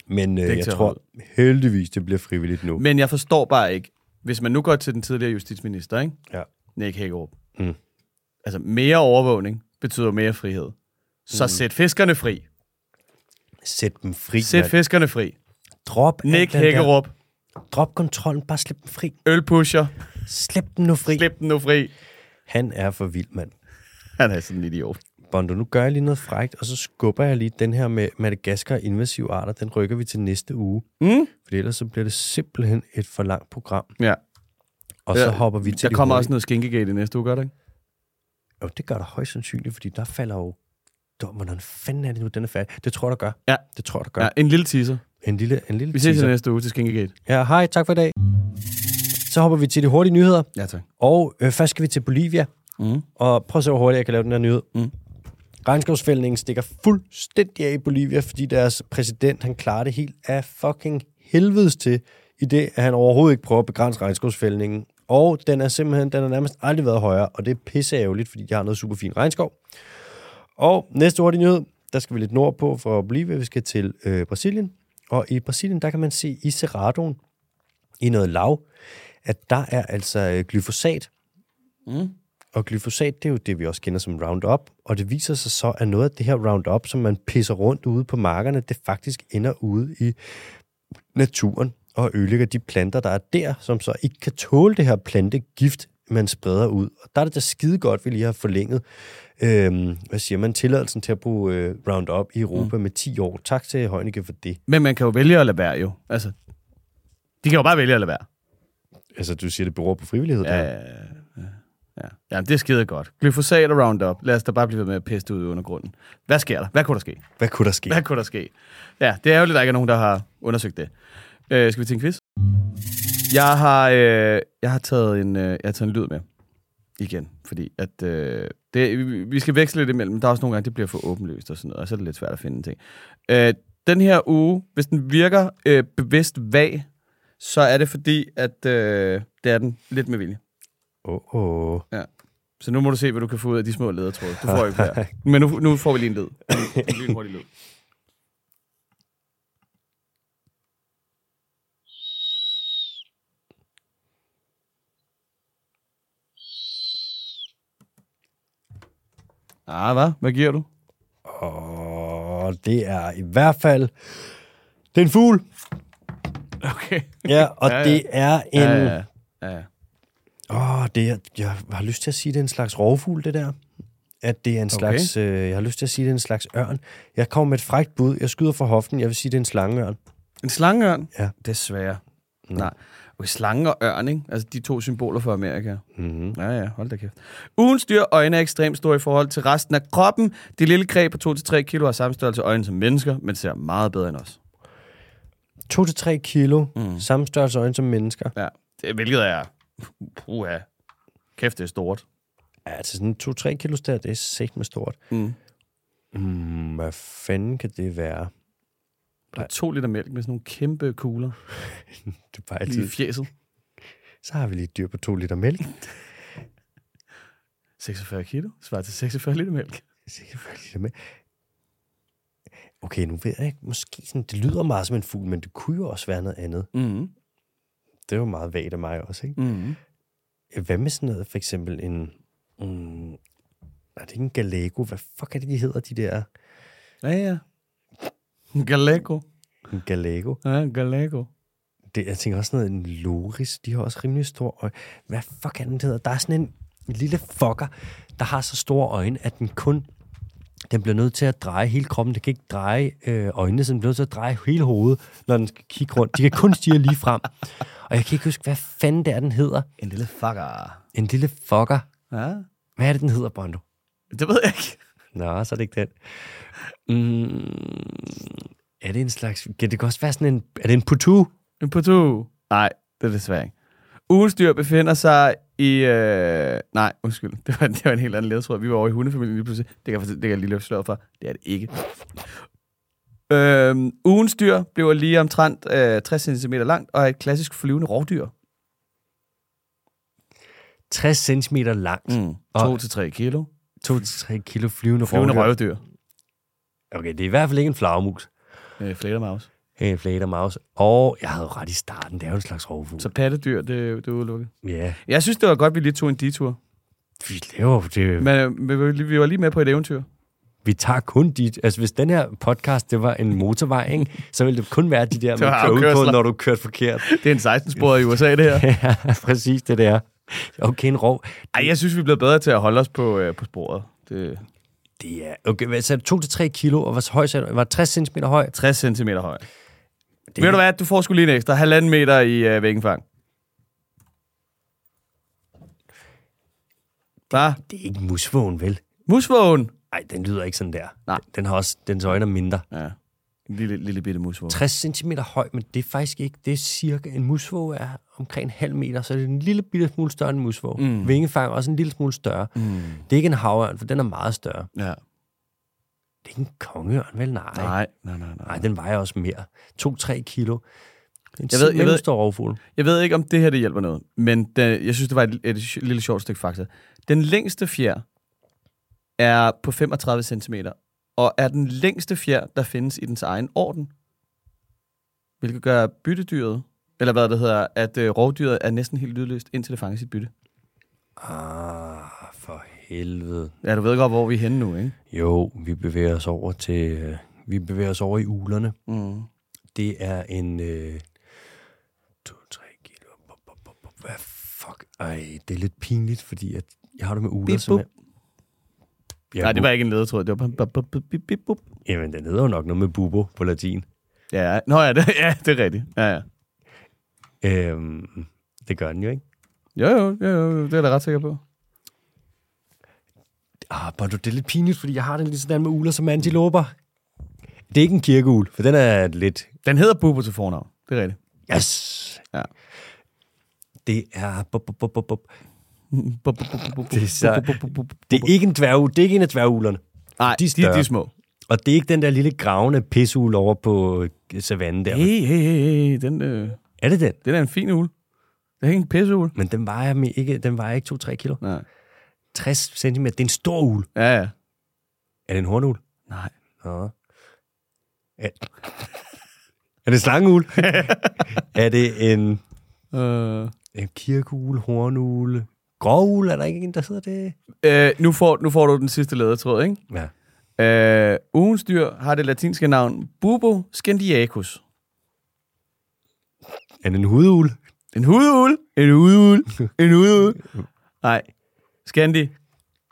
Men øh, jeg tror heldigvis, det bliver frivilligt nu. Men jeg forstår bare ikke, hvis man nu går til den tidligere justitsminister, ikke? Ja. Nick Hagerup. Mm. Altså, mere overvågning betyder mere frihed. Så Mm. sæt fiskerne fri. Sæt dem fri. Sæt mand. fiskerne fri. Drop Nick den der- Hækkerup, Drop kontrollen, bare slip dem fri. ølpusher, Slip dem nu fri. slip den nu fri. Han er for vild, mand. Han er sådan en idiot. Bondo, nu gør jeg lige noget frægt, og så skubber jeg lige den her med Madagaskar invasive arter, den rykker vi til næste uge. Mm? For ellers så bliver det simpelthen et for langt program. Ja. Og Ja, så hopper vi til Der de kommer også noget skinkegate i næste uge, gør det ikke? Jo, det gør der højst sandsynligt, fordi der falder jo... Der, hvordan fanden er det nu, den er færdig? Det tror jeg, der gør. Ja. Det tror jeg, der gør. Ja, en lille teaser. En lille, en lille Vi ses teaser. næste uge til Skinkegate. Ja, hej, tak for i dag. Så hopper vi til de hurtige nyheder, Ja, tak. og øh, først skal vi til Bolivia. Mm. Og prøv at se, hvor hurtigt jeg kan lave den her nyhed. Mm. Regnskovsfældningen stikker fuldstændig af i Bolivia, fordi deres præsident, han klarer det helt af fucking helvedes til, i det, at han overhovedet ikke prøver at begrænse regnskovsfældningen. Og den er simpelthen, den har nærmest aldrig været højere, og det er pisseærgerligt, fordi de har noget super fin regnskov. Og næste hurtige nyhed, der skal vi lidt nordpå for Bolivia. Vi skal til øh, Brasilien. Og i Brasilien, der kan man se i Cerradoen, i noget lav, at der er altså øh, glyfosat, Mm og glyfosat, det er jo det, vi også kender som Roundup. Og det viser sig så, at noget af det her Roundup, som man pisser rundt ude på markerne, det faktisk ender ude i naturen og ødelægger de planter, der er der, som så ikke kan tåle det her plantegift, man spreder ud. Og der er det da skide godt, vi lige har forlænget, øhm, hvad siger man, tilladelsen til at bruge øh, Roundup i Europa mm. med 10 år. Tak til Heunicke for det. Men man kan jo vælge at lade være, jo. Altså, de kan jo bare vælge at lade være. Altså, du siger, det beror på frivillighed. Ja, der. Ja, ja. det er skide godt. Glyfosat og Roundup. Lad os da bare blive ved med at peste ud i undergrunden. Hvad sker der? Hvad kunne der ske? Hvad kunne der ske? Hvad kunne der ske? Ja, det er jo lidt, der ikke er nogen, der har undersøgt det. Øh, skal vi til en quiz? Jeg har, øh, jeg har taget en, øh, jeg har taget en lyd med. Igen. Fordi at, øh, det, vi- skal veksle lidt imellem. Der er også nogle gange, det bliver for åbenløst og sådan noget, og så er det lidt svært at finde ting. Øh, den her uge, hvis den virker øh, bevidst vag, så er det fordi, at øh, det er den lidt med vilje. Åh, oh, oh. Så nu må du se, hvad du kan få ud af de små ledetråde. Du får ikke *laughs* flere. Men nu, nu får vi lige en lyd. En, en lynhurtig lyd. Ah, hvad? Hvad giver du? Og det er i hvert fald... Det er en fugl. Okay. Ja, og Ja, *laughs* ja, ja. ja. det er en... Ja, ja, ja. ja. Åh, det er, jeg har lyst til at sige, det er en slags rovfugl, det der. At det er en Okay. slags... Øh, jeg har lyst til at sige, det er en slags ørn. Jeg kommer med et frækt bud. Jeg skyder fra hoften. Jeg vil sige, det er en slangeørn. En slangeørn? Ja. Desværre. Nå. Nej. Okay, slange og ørn, ikke? Altså de to symboler for Amerika. Mm-hmm. Ja, ja, hold da kæft. Ugens dyr øjne er ekstremt store i forhold til resten af kroppen. Det lille kræ på 2-3 kilo har samme størrelse øjne som mennesker, men ser meget bedre end os. 2-3 kilo. Mm. Mm. Samme størrelse øjne som mennesker. Ja, det, hvilket er... Puha. Kæft, det er stort. Ja, altså sådan 2-3 kilo der, det er sæt med stort. Mm. Mm, hvad fanden kan det være? Der er to liter mælk med sådan nogle kæmpe kugler *laughs* Det er bare lige altid. fjeset. Så har vi lige et dyr på 2 liter mælk. *laughs* 46 kilo. Svarer til 46 liter mælk. Selvfølgelig liter mælk. Okay, nu ved jeg ikke, måske sådan, det lyder meget som en fugl, men det kunne jo også være noget andet. Mm. Det er jo meget vagt af mig også, ikke? Mm. Hvad med sådan noget, for eksempel en... Mm, er det ikke en galego? Hvad fuck er det, de hedder, de der? Ja, ja. Galego. En galego? Ja, Galego. Det, jeg tænker også noget, en loris, de har også rimelig store øjne. Hvad fuck er den, det hedder? Der er sådan en, en lille fucker, der har så store øjne, at den kun... Den bliver nødt til at dreje hele kroppen. Den kan ikke dreje øh, øjnene, så den bliver nødt til at dreje hele hovedet, når den skal kigge rundt. De kan kun stige lige frem. Og jeg kan ikke huske, hvad fanden det er, den hedder. En lille fucker. En lille fucker. Ja, Hvad er det, den hedder, Bondo? det ved jeg ikke. Nå, så er det ikke den. Mm, er det en slags... Kan det kan også være sådan en... Er det en putu? En putu. Nej, det er desværre ikke. Ugens dyr befinder sig i... Øh... Nej, undskyld. *laughs* Det var, det var en helt anden ledtråd. Vi var over i hundefamilien lige pludselig. Det kan, det kan jeg lige løfte sløret for. Det er det ikke. Øhm, ugens dyr bliver lige omtrent øh, 60 cm langt og er et klassisk flyvende rovdyr. 60 cm langt. Mm. Og- 2-3 kilo. 2-3 kilo flyvende, Flyvende rovdyr. røvdyr. Okay, det er i hvert fald ikke en flagermus. Øh, flædermaus. En flagermaus. Og jeg havde jo ret i starten. Det er jo en slags rovfugl. Så pattedyr, det, det er udelukket. Ja, Jeg synes, det var godt, at vi lige tog en detur. vi laver det. Men øh, vi var lige- med på et eventyr. Vi tager kun dit... Altså, hvis den her podcast, det var en motorvej, ikke, så ville det kun være de der, man kører ud på, når du kørte forkert. *laughs* Det er en 16-sporet i USA, det her. *laughs* ja, præcis det der. Okay, en rov. Ej, jeg synes, vi er blevet bedre til at holde os på, øh, på sporet. Det, Det er... Okay, du? 2-3 kilo, og hvor høj du? Var det 60 cm høj? 60 cm høj. Det, Ved du hvad? Du får sgu lige en ekstra. Halvanden meter i øh, væggenfang. Hvad? Det er ikke musvågen, vel? Musvågen. Nej, den lyder ikke sådan der. Nej. Den har også... Dens øjne er mindre. Ja. En lille, lille bitte musvågen. 60 cm høj, men det er faktisk ikke... Det er cirka... En musvåge er omkring en halv meter, så det er en lille bitte smule større end en musvåge. Mm. Vingefang er også en lille smule større. Mm. Det er ikke en havørn, for den er meget større. Ja. Det er ikke en kongeørn, vel? Nej. Nej, nej, nej, nej. Nej, den vejer også mere. 2-3 kilo. En Jeg ved- jeg ved- rovfugl. Jeg ved ikke, om det her det hjælper noget, men det, jeg synes, det var et, et, et lille sjovt stykke fakta. Den længste fjer er på 35 cm, og er den længste fjer, der findes i dens egen orden. Hvilket gør byttedyret, eller hvad det hedder, at øh, rovdyret er næsten helt lydløst, indtil det fanger sit bytte. Ah, helvede. Ja, du ved godt, hvor vi er henne nu, ikke? Jo, vi bevæger os over til... øh, Vi bevæger os over i ulerne. Mm. Det er en... Øh, 2-3 kilo. Bup, bup, bup, bup. Hvad fuck? Ej, det er lidt pinligt, fordi at jeg har det med uler, Bip, som bup. er... Ja, Nej, det var ikke en ledetråd, det var bare... Bip, bip, bip, bip, bup. Jamen, den hedder jo nok noget med bubo på latin. Ja, nå ja, det, ja, det er rigtigt. Ja, ja. Øhm, det gør den jo, ikke? Jo, jo, jo, jo, det er jeg da ret sikker på. Ah, Bondo, det er lidt pinligt, fordi jeg har den lige sådan med uler som antiloper. Det er ikke en kirkeul, for den er lidt... Den hedder Bubo til fornavn, det er rigtigt. Yes! Ja. Det er... Bup, bup, bup, bup. Det er så- Det er ikke en dværg, det er ikke en af dværgulerne. Nej, de er de, de, er små. Og det er ikke den der lille gravende pisseugle over på øh, savannen der. Hey, hey, hey, hey, den, øh, Er det den? den er en fin ule. Det er ikke en pisseugle. Men den vejer, ikke, den vejer ikke 2-3 kilo. Nej. 60 cm. Det er en stor ul. Ja, ja. Er det en hornul? Nej. Nå. Er, er det slangeul? *laughs* er det en, Øh, en kirkeugle, hornugle, gråugle? Er der ikke en, der hedder det? øh, nu, får, nu får du den sidste ledetråd, ikke? Ja. Øh, ugens dyr har det latinske navn Bubo scandiacus. Er det en hudugle? En hudul. En hudul. En hudul. *laughs* Nej. Scandi.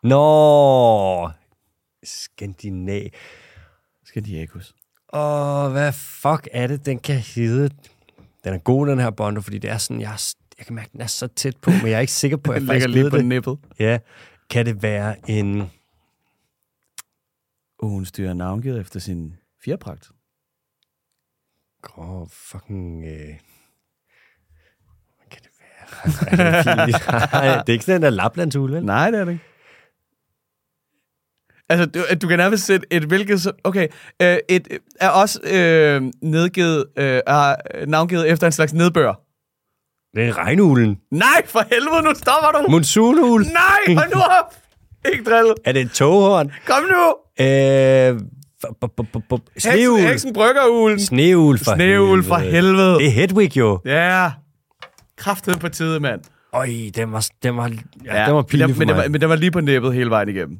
Nå! Skandinav. Scandiacus. Åh, hvad fuck er det, den kan hedde? Den er god, den her Bondo, fordi det er sådan, jeg, er- jeg kan mærke, den er så tæt på, men jeg er ikke sikker på, at *laughs* jeg faktisk lige på det. nippet. Ja. Kan det være en... Ugens dyr er navngivet efter sin fjerpragt. Grå fucking... Øh... Hvad kan det være? Ej, det er pinligt. Nej, *laughs* det er ikke sådan en der Laplandshul, vel? Nej, det er det ikke. Altså, du, du kan nærmest sætte et hvilket... Okay, øh, et er også øh, nedgivet, øh, er navngivet efter en slags nedbør. Det er regnulen. Nej, for helvede, nu stopper du! Monsunul. Nej, hold nu op! Ikke drillet. Er det et toghorn? Kom nu! Øh... Sneul. Heksen, heksen bryggerulen. Sneul for Sneul for helvede. Det er Hedwig jo. Ja. Kraftet på tide, mand. Øj, den var, den var, ja, ja, den var pinlig den, for men, den mig. var, men den var lige på næbbet hele vejen igennem.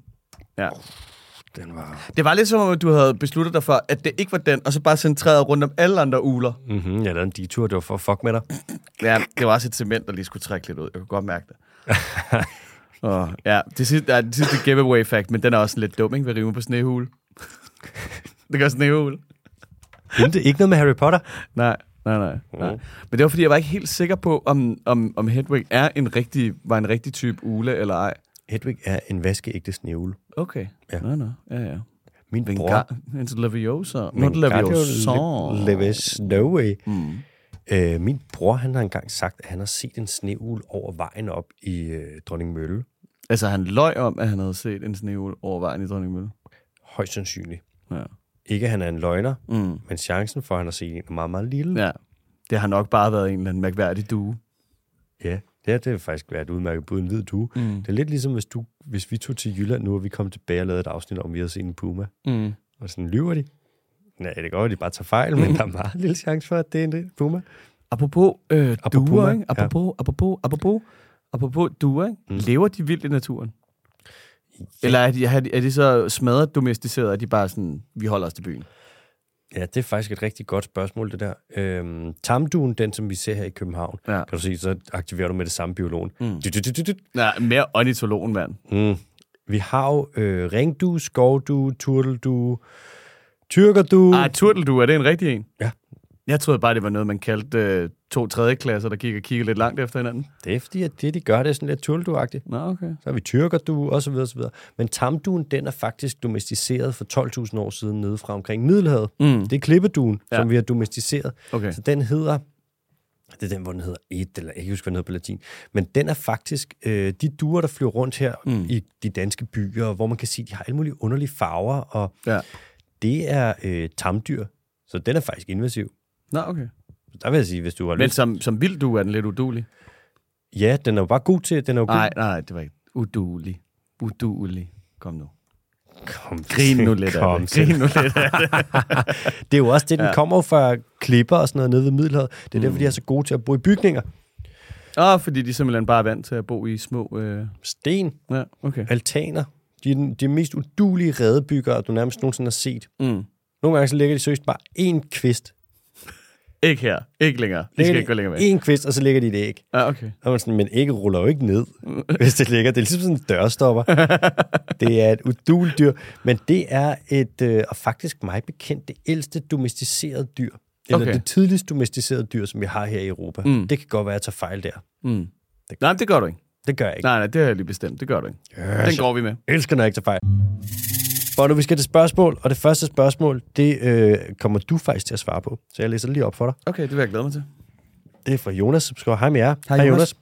Ja. Den var... Det var lidt som om, at du havde besluttet dig for, at det ikke var den, og så bare centreret rundt om alle andre uler. Mm-hmm, jeg lavede en detur, det var for at fuck med dig. Ja, det var også et cement, der lige skulle trække lidt ud. Jeg kunne godt mærke det. *laughs* oh, ja, det sidste, ja, det sidste giveaway fact, men den er også lidt dum, ikke? Ved rive på snehul. *laughs* det gør snehul. Ikke, ikke noget med Harry Potter? Nej, nej, nej, nej. Mm. Men det var, fordi jeg var ikke helt sikker på, om, om, om Hedwig er en rigtig, var en rigtig type ule eller ej. Hedwig er en vaskeægte snævle. Okay. Ja. Nå, nå. Ja, ja. Min bror... En Leviosa. Not Leviosa. Levis Snowy. Mm. Øh, min bror, han har engang sagt, at han har set en snehul over vejen op i øh, Dronning Mølle. Altså, han løj om, at han havde set en snehul over vejen i Dronningmølle. Højst sandsynligt. Ja. Ikke, at han er en løgner, Mm. men chancen for, at han har set en er meget, meget lille. Ja. Det har nok bare været en eller anden mærkværdig due. ja det har det har faktisk været et udmærket bud, en hvid due. Mm. Det er lidt ligesom, hvis, du, hvis vi tog til Jylland nu, og vi kom tilbage og lavede et afsnit om, vi havde set en puma. Mm. Og sådan, lyver de? Nej, det går, at de bare tager fejl, men der er meget lille chance for, at det er en puma. Apropos, øh, Apropos duer, ikke? Apropos, apropos, apropos, apropos duer, ikke? Mm. Lever de vildt i naturen? Eller er de, er de, er de så smadret domesticeret, at de bare sådan, vi holder os til byen? Ja, det er faktisk et rigtig godt spørgsmål, det der. Øhm, tamduen, den som vi ser her i København, Ja. kan du se, så aktiverer du med det samme biologen. Mm. Du. Nej, mere ornitologen, mand. Mm. Vi har jo øh, ringdu, skovdu, turteldu, tyrkerdu. Ah, turteldu, er det en rigtig en? Ja. Jeg troede bare, det var noget, man kaldte øh, to tredje klasser, der gik og kiggede lidt langt efter hinanden. Det er fordi, at det, de gør, det er sådan lidt turteldu-agtigt. Nå, okay. Så har vi tyrkerdu, og så videre, og så videre. Men tamduen, den er faktisk domesticeret for 12.000 år siden nede fra omkring Middelhavet. Mm. Det er klippeduen, Ja. som vi har domesticeret. Okay. Så den hedder, det er den, hvor den hedder et, eller jeg kan ikke huske, hvad den hedder på latin. Men den er faktisk, øh, de duer, der flyver rundt her Mm. i de danske byer, hvor man kan sige, de har alle mulige underlige farver, og Ja. det er øh, tamdyr. Så den er faktisk invasiv. Nå, okay. Der vil jeg sige, hvis du har Men lyst... som, som vild du er den lidt udulig. Ja, den er jo bare god til, den er jo god. Nej, nej, nej, det var ikke udulig. Udulig. Kom nu. Kom, Grin nu lidt kom af det. Grin nu lidt af det. *laughs* Det er jo også det, den Ja. kommer fra klipper og sådan noget nede ved Middelhavet. Det er Mm. derfor, de er så gode til at bo i bygninger. Åh, fordi de simpelthen bare er vant til at bo i små... Øh... Sten, Ja, okay. altaner. De er den, de mest udulige redebyggere, du nærmest nogensinde har set. Mm. Nogle gange så lægger de seriøst bare én kvist. Ikke her. Ikke længere. Lægger skal ikke gå længere væk. En kvist, og så lægger de et æg. Ja, okay. Og man sådan, men ægget ruller jo ikke ned, *laughs* hvis det ligger. Det er ligesom sådan en dørstopper. *laughs* det er et uduligt dyr, men det er et, øh, og faktisk mig bekendt, det ældste domesticerede dyr. Eller Okay. det tidligst domesticerede dyr, som vi har her i Europa. Mm. Det kan godt være, at jeg tager fejl der. Mm. Nej, det gør du ikke. Det gør jeg ikke. Nej, nej, det har jeg lige bestemt. Det gør du ikke. Nej. Den går vi med. Jeg elsker, når jeg ikke tager fejl. Bono, vi skal til spørgsmål, og det første spørgsmål, det øh, kommer du faktisk til at svare på. Så jeg læser det lige op for dig. Okay, det vil jeg glæde mig til. Det er fra Jonas, som skriver, hej med jer. Hej, Jonas.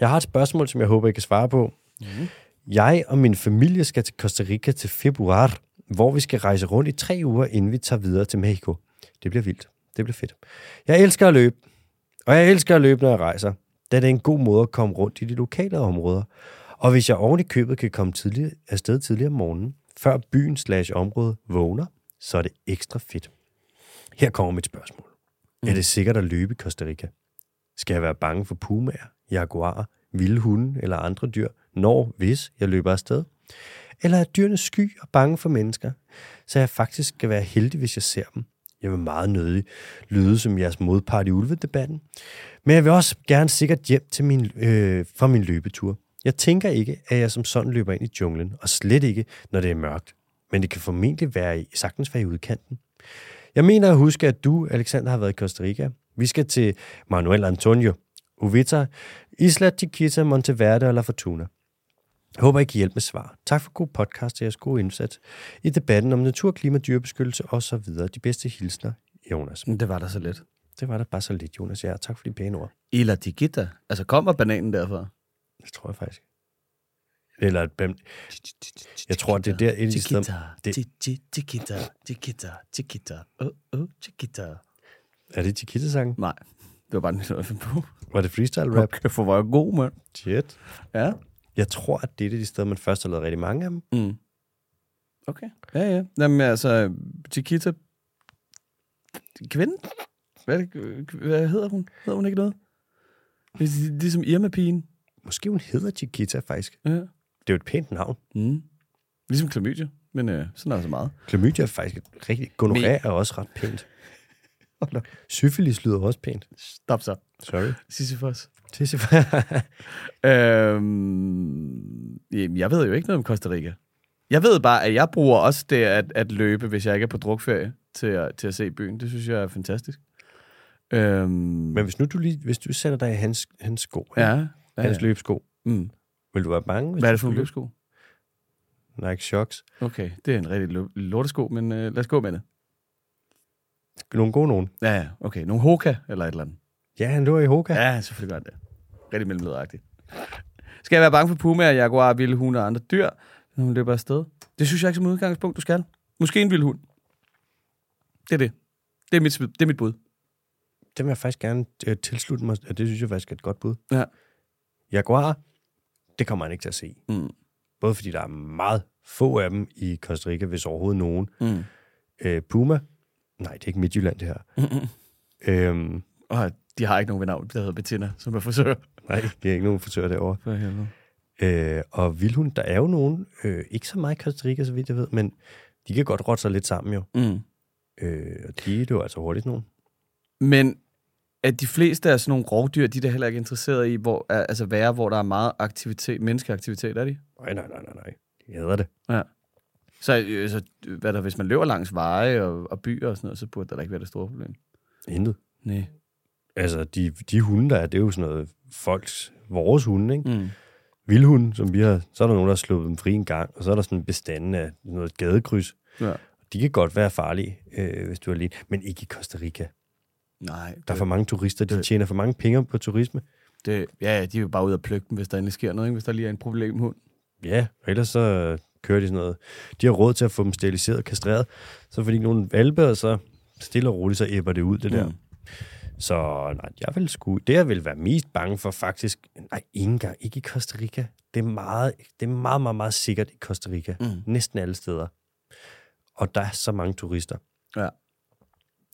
Jeg har et spørgsmål, som jeg håber, I kan svare på. Mhm. Jeg og min familie skal til Costa Rica til februar, hvor vi skal rejse rundt i tre uger, inden vi tager videre til Mexico. Det bliver vildt. Det bliver fedt. Jeg elsker at løbe, og jeg elsker at løbe, når jeg rejser, da det er en god måde at komme rundt i de lokale områder. Og hvis jeg oven i købet kan komme tidligere, afsted tidligere om morgenen, før byen slash område vågner, så er det ekstra fedt. Her kommer mit spørgsmål. Mm. Er det sikkert at løbe i Costa Rica? Skal jeg være bange for pumaer, jaguarer, vilde hunde eller andre dyr, når, hvis jeg løber afsted? Eller er dyrene sky og bange for mennesker, så jeg faktisk skal være heldig, hvis jeg ser dem? Jeg vil meget nødig lyde som jeres modpart i ulvedebatten, men jeg vil også gerne sikkert hjem til min, øh, fra min løbetur. Jeg tænker ikke, at jeg som sådan løber ind i junglen, og slet ikke, når det er mørkt. Men det kan formentlig være i, sagtens være i udkanten. Jeg mener at huske, at du, Alexander, har været i Costa Rica. Vi skal til Manuel Antonio, Uvita, Isla Chiquita, Monteverde og La Fortuna. Jeg håber, I kan hjælpe med svar. Tak for god podcast og jeres gode indsats i debatten om natur, klima, dyrebeskyttelse og så videre. De bedste hilsner, Jonas. Det var da så let. Det var da bare så lidt, Jonas. Ja, tak for de pæne ord. Ila Tigita. Altså, kommer bananen derfra? Det tror jeg faktisk. Eller et bam- Jeg tror, det er der et det- det... Chiquita, Chiquita, Chiquita, oh, oh, Chiquita. Er det Chiquita-sangen? Nej, det var bare noget, jeg fandt på. Var det freestyle rap? Okay, for er jeg god, mand. Shit. Ja. Jeg tror, at det er et af de steder, man først har lavet rigtig mange af dem. Mm. Okay. Ja, ja. Jamen altså, Chiquita... Kvinde? Hvad, det, hvad hedder hun? Hedder hun ikke noget? Det er Ligesom Irma-pigen. Måske hun hedder Chiquita, faktisk. Ja. Det er jo et pænt navn. Mm. Ligesom klamydia, men øh, sådan er der så meget. Klamydia er faktisk et rigtigt... Gonorrhea Men- er også ret pænt. *laughs* Syfilis lyder også pænt. Stop så. Sorry. Det er *laughs* Øhm, jeg ved jo ikke noget om Costa Rica. Jeg ved bare, at jeg bruger også det at, at løbe, hvis jeg ikke er på drukferie, til at, til at se byen. Det synes jeg er fantastisk. Øhm, Men hvis nu du lige, hvis du sætter dig i hans, hans sko, ja, ja, hans ja. løbsko, Mm. vil du være bange? Hvis Hvad er det for skulle løbsko? Nike Shocks. Okay, det er en rigtig lo- lortesko, men øh, lad os gå med det. Nogle gode nogen. Ja, ja, okay. Nogle Hoka eller et eller andet. Ja, han løber i Hoka. Ja. Selvfølgelig gør det. Rigtig mellemlederagtigt. Skal jeg være bange for pumaer, jaguar, vilde hunde og andre dyr, når hun løber afsted? Det synes jeg ikke som udgangspunkt, du skal. Måske en vild hund. Det er det. Det er mit, det er mit bud. Det vil jeg faktisk gerne øh, tilslutte mig, og det synes jeg faktisk er et godt bud. Ja. Jaguar, det kommer man ikke til at se. Mm. Både fordi der er meget få af dem i Costa Rica, hvis overhovedet nogen. Mm. Øh, Puma, nej, det er ikke Midtjylland, det her. Mm-mm. Øhm, Og de har ikke nogen ved navn, der hedder Bettina, som er frisør. nej, det er ikke nogen forsøger derovre. For helvede. Øh, og vildhund, der er jo nogen, øh, ikke så meget i Costa Rica, så vidt jeg ved, men de kan godt rotte sig lidt sammen jo. Mm. Øh, og de er jo altså hurtigt nogen. Men at de fleste af sådan nogle rovdyr, de er da heller ikke interesseret i, hvor, altså være, hvor der er meget aktivitet, menneskeaktivitet, er de? Nej, nej, nej, nej, nej. De hedder det. Ja. Så, øh, så hvad der, hvis man løber langs veje og, og byer og sådan noget, så burde der da ikke være det store problem. Intet. Nej. Altså, de, de hunde, der er, det er jo sådan noget folks, vores hunde, ikke? Mm. Vildhunde, som vi har, så er der nogen, der har sluppet dem fri en gang, og så er der sådan en bestand af noget gadekryds. Ja. De kan godt være farlige, øh, hvis du er alene, men ikke i Costa Rica. Nej, Der er for mange turister, de det- tjener for mange penge på turisme. det, ja, de er jo bare ude at plukke dem, hvis der endelig sker noget, ikke? hvis der lige er en problemhund. Ja, og ellers så kører de sådan noget. De har råd til at få dem steriliseret og kastreret, så får de nogle valpe, og så stille og roligt, så æbber det ud, det der. Mm. Så nej, jeg vil sgu, det jeg vil være mest bange for faktisk, nej, ikke engang, ikke i Costa Rica. Det er meget, det er meget, meget, meget sikkert i Costa Rica. Mm. Næsten alle steder. Og der er så mange turister. Ja.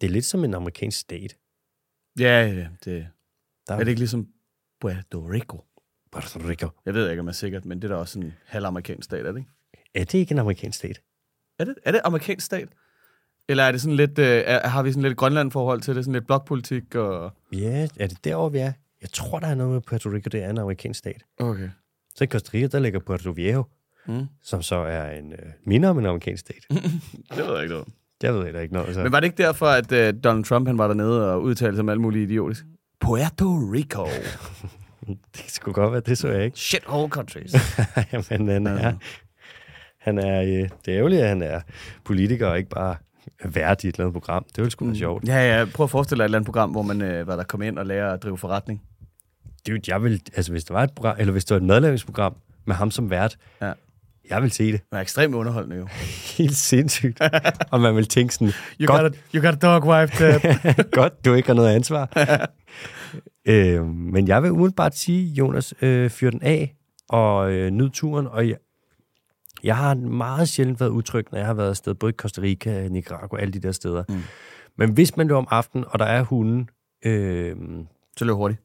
Det er lidt som en amerikansk stat. Ja, ja, det, Der er det ikke ligesom Puerto Rico? Puerto Rico. Jeg ved ikke, om jeg er sikkert, men det er da også en halvamerikansk stat, er det ikke? Er det ikke en amerikansk stat? Er det, er det amerikansk stat? Eller er det sådan lidt, øh, er, har vi sådan lidt Grønland-forhold til det, sådan lidt blokpolitik og... Ja, er det derovre, vi er? Jeg tror, der er noget med Puerto Rico, det er en amerikansk stat. Okay. Så i Costa Rica, der ligger Puerto Viejo, Mm. som så er en øh, minder om en amerikansk stat. *laughs* Det ved jeg ikke noget. Det ved jeg da ikke noget. Så. Men var det ikke derfor, at øh, Donald Trump han var dernede og udtalte sig om alt muligt idiotisk? Puerto Rico. *laughs* Det skulle godt være, det så jeg ikke. Shithole countries. *laughs* Jamen, han er, han er, øh, det er ærgerligt, at han er politiker og ikke bare vært i et eller andet program. Det ville sgu være sjovt. Ja, ja. Prøv at forestille dig et eller andet program, hvor man øh, var der kom ind og lærer at drive forretning. Dude, jeg vil, altså hvis der var et program, eller hvis det var et madlavningsprogram med ham som vært, Ja. Jeg vil se det. Det er ekstremt underholdende jo. *laughs* Helt sindssygt. og man vil tænke sådan, *laughs* You, godt, got, a, you got a dog wife, *laughs* godt, du ikke har noget ansvar. øh, men jeg vil umiddelbart sige, Jonas, øh, fyr den af og øh, nyd turen. Og jeg, jeg har meget sjældent været utryg, når jeg har været afsted, både i Costa Rica, Nicaragua, alle de der steder. Mm. Men hvis man løber om aftenen, og der er hunden, øh, Så løb hurtigt.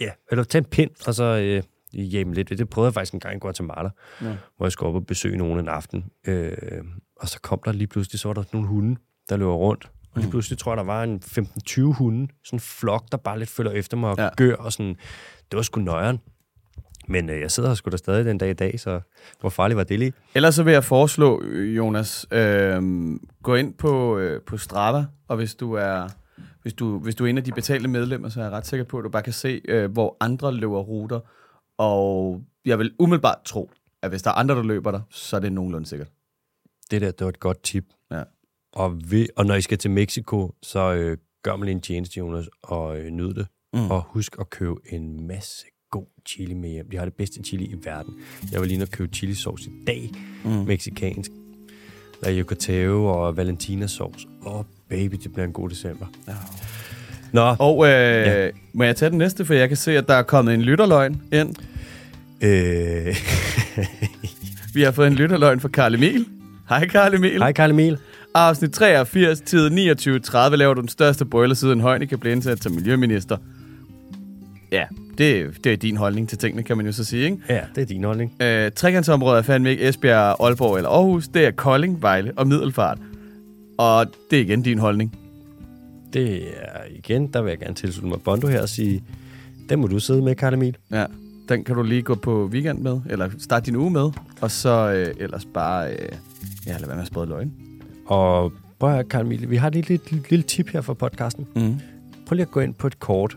ja, eller tag en pind, og så øh, hjemme lidt. Det prøvede jeg faktisk en gang i Guatemala, Ja. hvor jeg skulle op og besøge nogen en aften. Øh, og så kom der lige pludselig, så var der nogle hunde, der løber rundt. Og lige Mm. pludselig tror jeg, der var en 15-20 hunde. Sådan en flok, der bare lidt følger efter mig og Ja. gør. Og sådan. Det var sgu nøjeren. Men øh, jeg sidder her sgu da stadig den dag i dag, så hvor farligt var det lige? Ellers så vil jeg foreslå, Jonas, øh, gå ind på, øh, på Strava, og hvis du er hvis du, hvis du er en af de betalte medlemmer, så er jeg ret sikker på, at du bare kan se, øh, hvor andre løber ruter. Og jeg vil umiddelbart tro, at hvis der er andre, der løber der, så er det nogenlunde sikkert. Det der, det var et godt tip. Ja. Og, ved, og når I skal til Mexico, så øh, gør mig lige en tjeneste, Jonas, og øh, nyd det. Mm. Og husk at købe en masse god chili med hjem. De har det bedste chili i verden. Jeg var lige inde og købe chili sauce i dag. Mm. Mexikansk. Er yucateo og valentina sauce. Åh, oh, baby, det bliver en god december. Ja. Nå, Og øh, Ja. må jeg tage den næste, for jeg kan se, at der er kommet en lytterløgn ind. øh, *laughs* Vi har fået en lytterløgn fra Karl Emil. Hej Karl Emil. hej Karl Emil. Afsnit 83, tid 29.30, laver du den største brøler siden Højne blev indsat som miljøminister. Ja, det, det er din holdning til tingene, kan man jo så sige, ikke? Ja, det er din holdning. Øh, trekantsområdet er fandme ikke Esbjerg, Aalborg eller Aarhus. Det er Kolding, Vejle og Middelfart. Og det er igen din holdning. Det er igen, der vil jeg gerne tilslutte mig Bondo her og sige, den må du sidde med, Karl Emil. Ja, den kan du lige gå på weekend med, eller starte din uge med. Og så øh, ellers bare, øh, ja, lad være med at sprede løgn. Og prøv at høre, Karl Emil, vi har lige et lille, lille, lille tip her fra podcasten. Mm. Prøv lige at gå ind på et kort,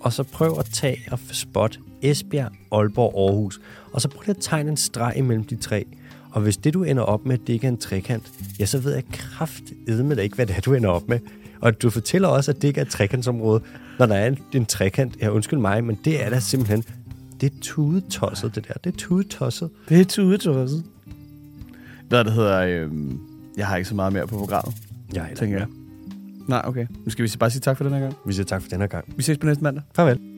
og så prøv at tage og spot Esbjerg, Aalborg, Aarhus. Og så prøv lige at tegne en streg imellem de tre. Og hvis det, du ender op med, det ikke er en trekant, ja, så ved jeg kraftedeme da ikke, hvad det er, du ender op med. Og du fortæller også, at det ikke er et trekantsområde, når der er en, en trekant. Ja, undskyld mig, men det er da simpelthen... Det er tudetosset, det der. Det er tudetosset. Det er tudetosset. Hvad det hedder, øh, jeg har ikke så meget mere på programmet, Jeg tænker jeg. Nej, okay. Nu skal vi bare sige tak for den her gang. Vi siger tak for den her gang. Vi ses på næste mandag. Farvel.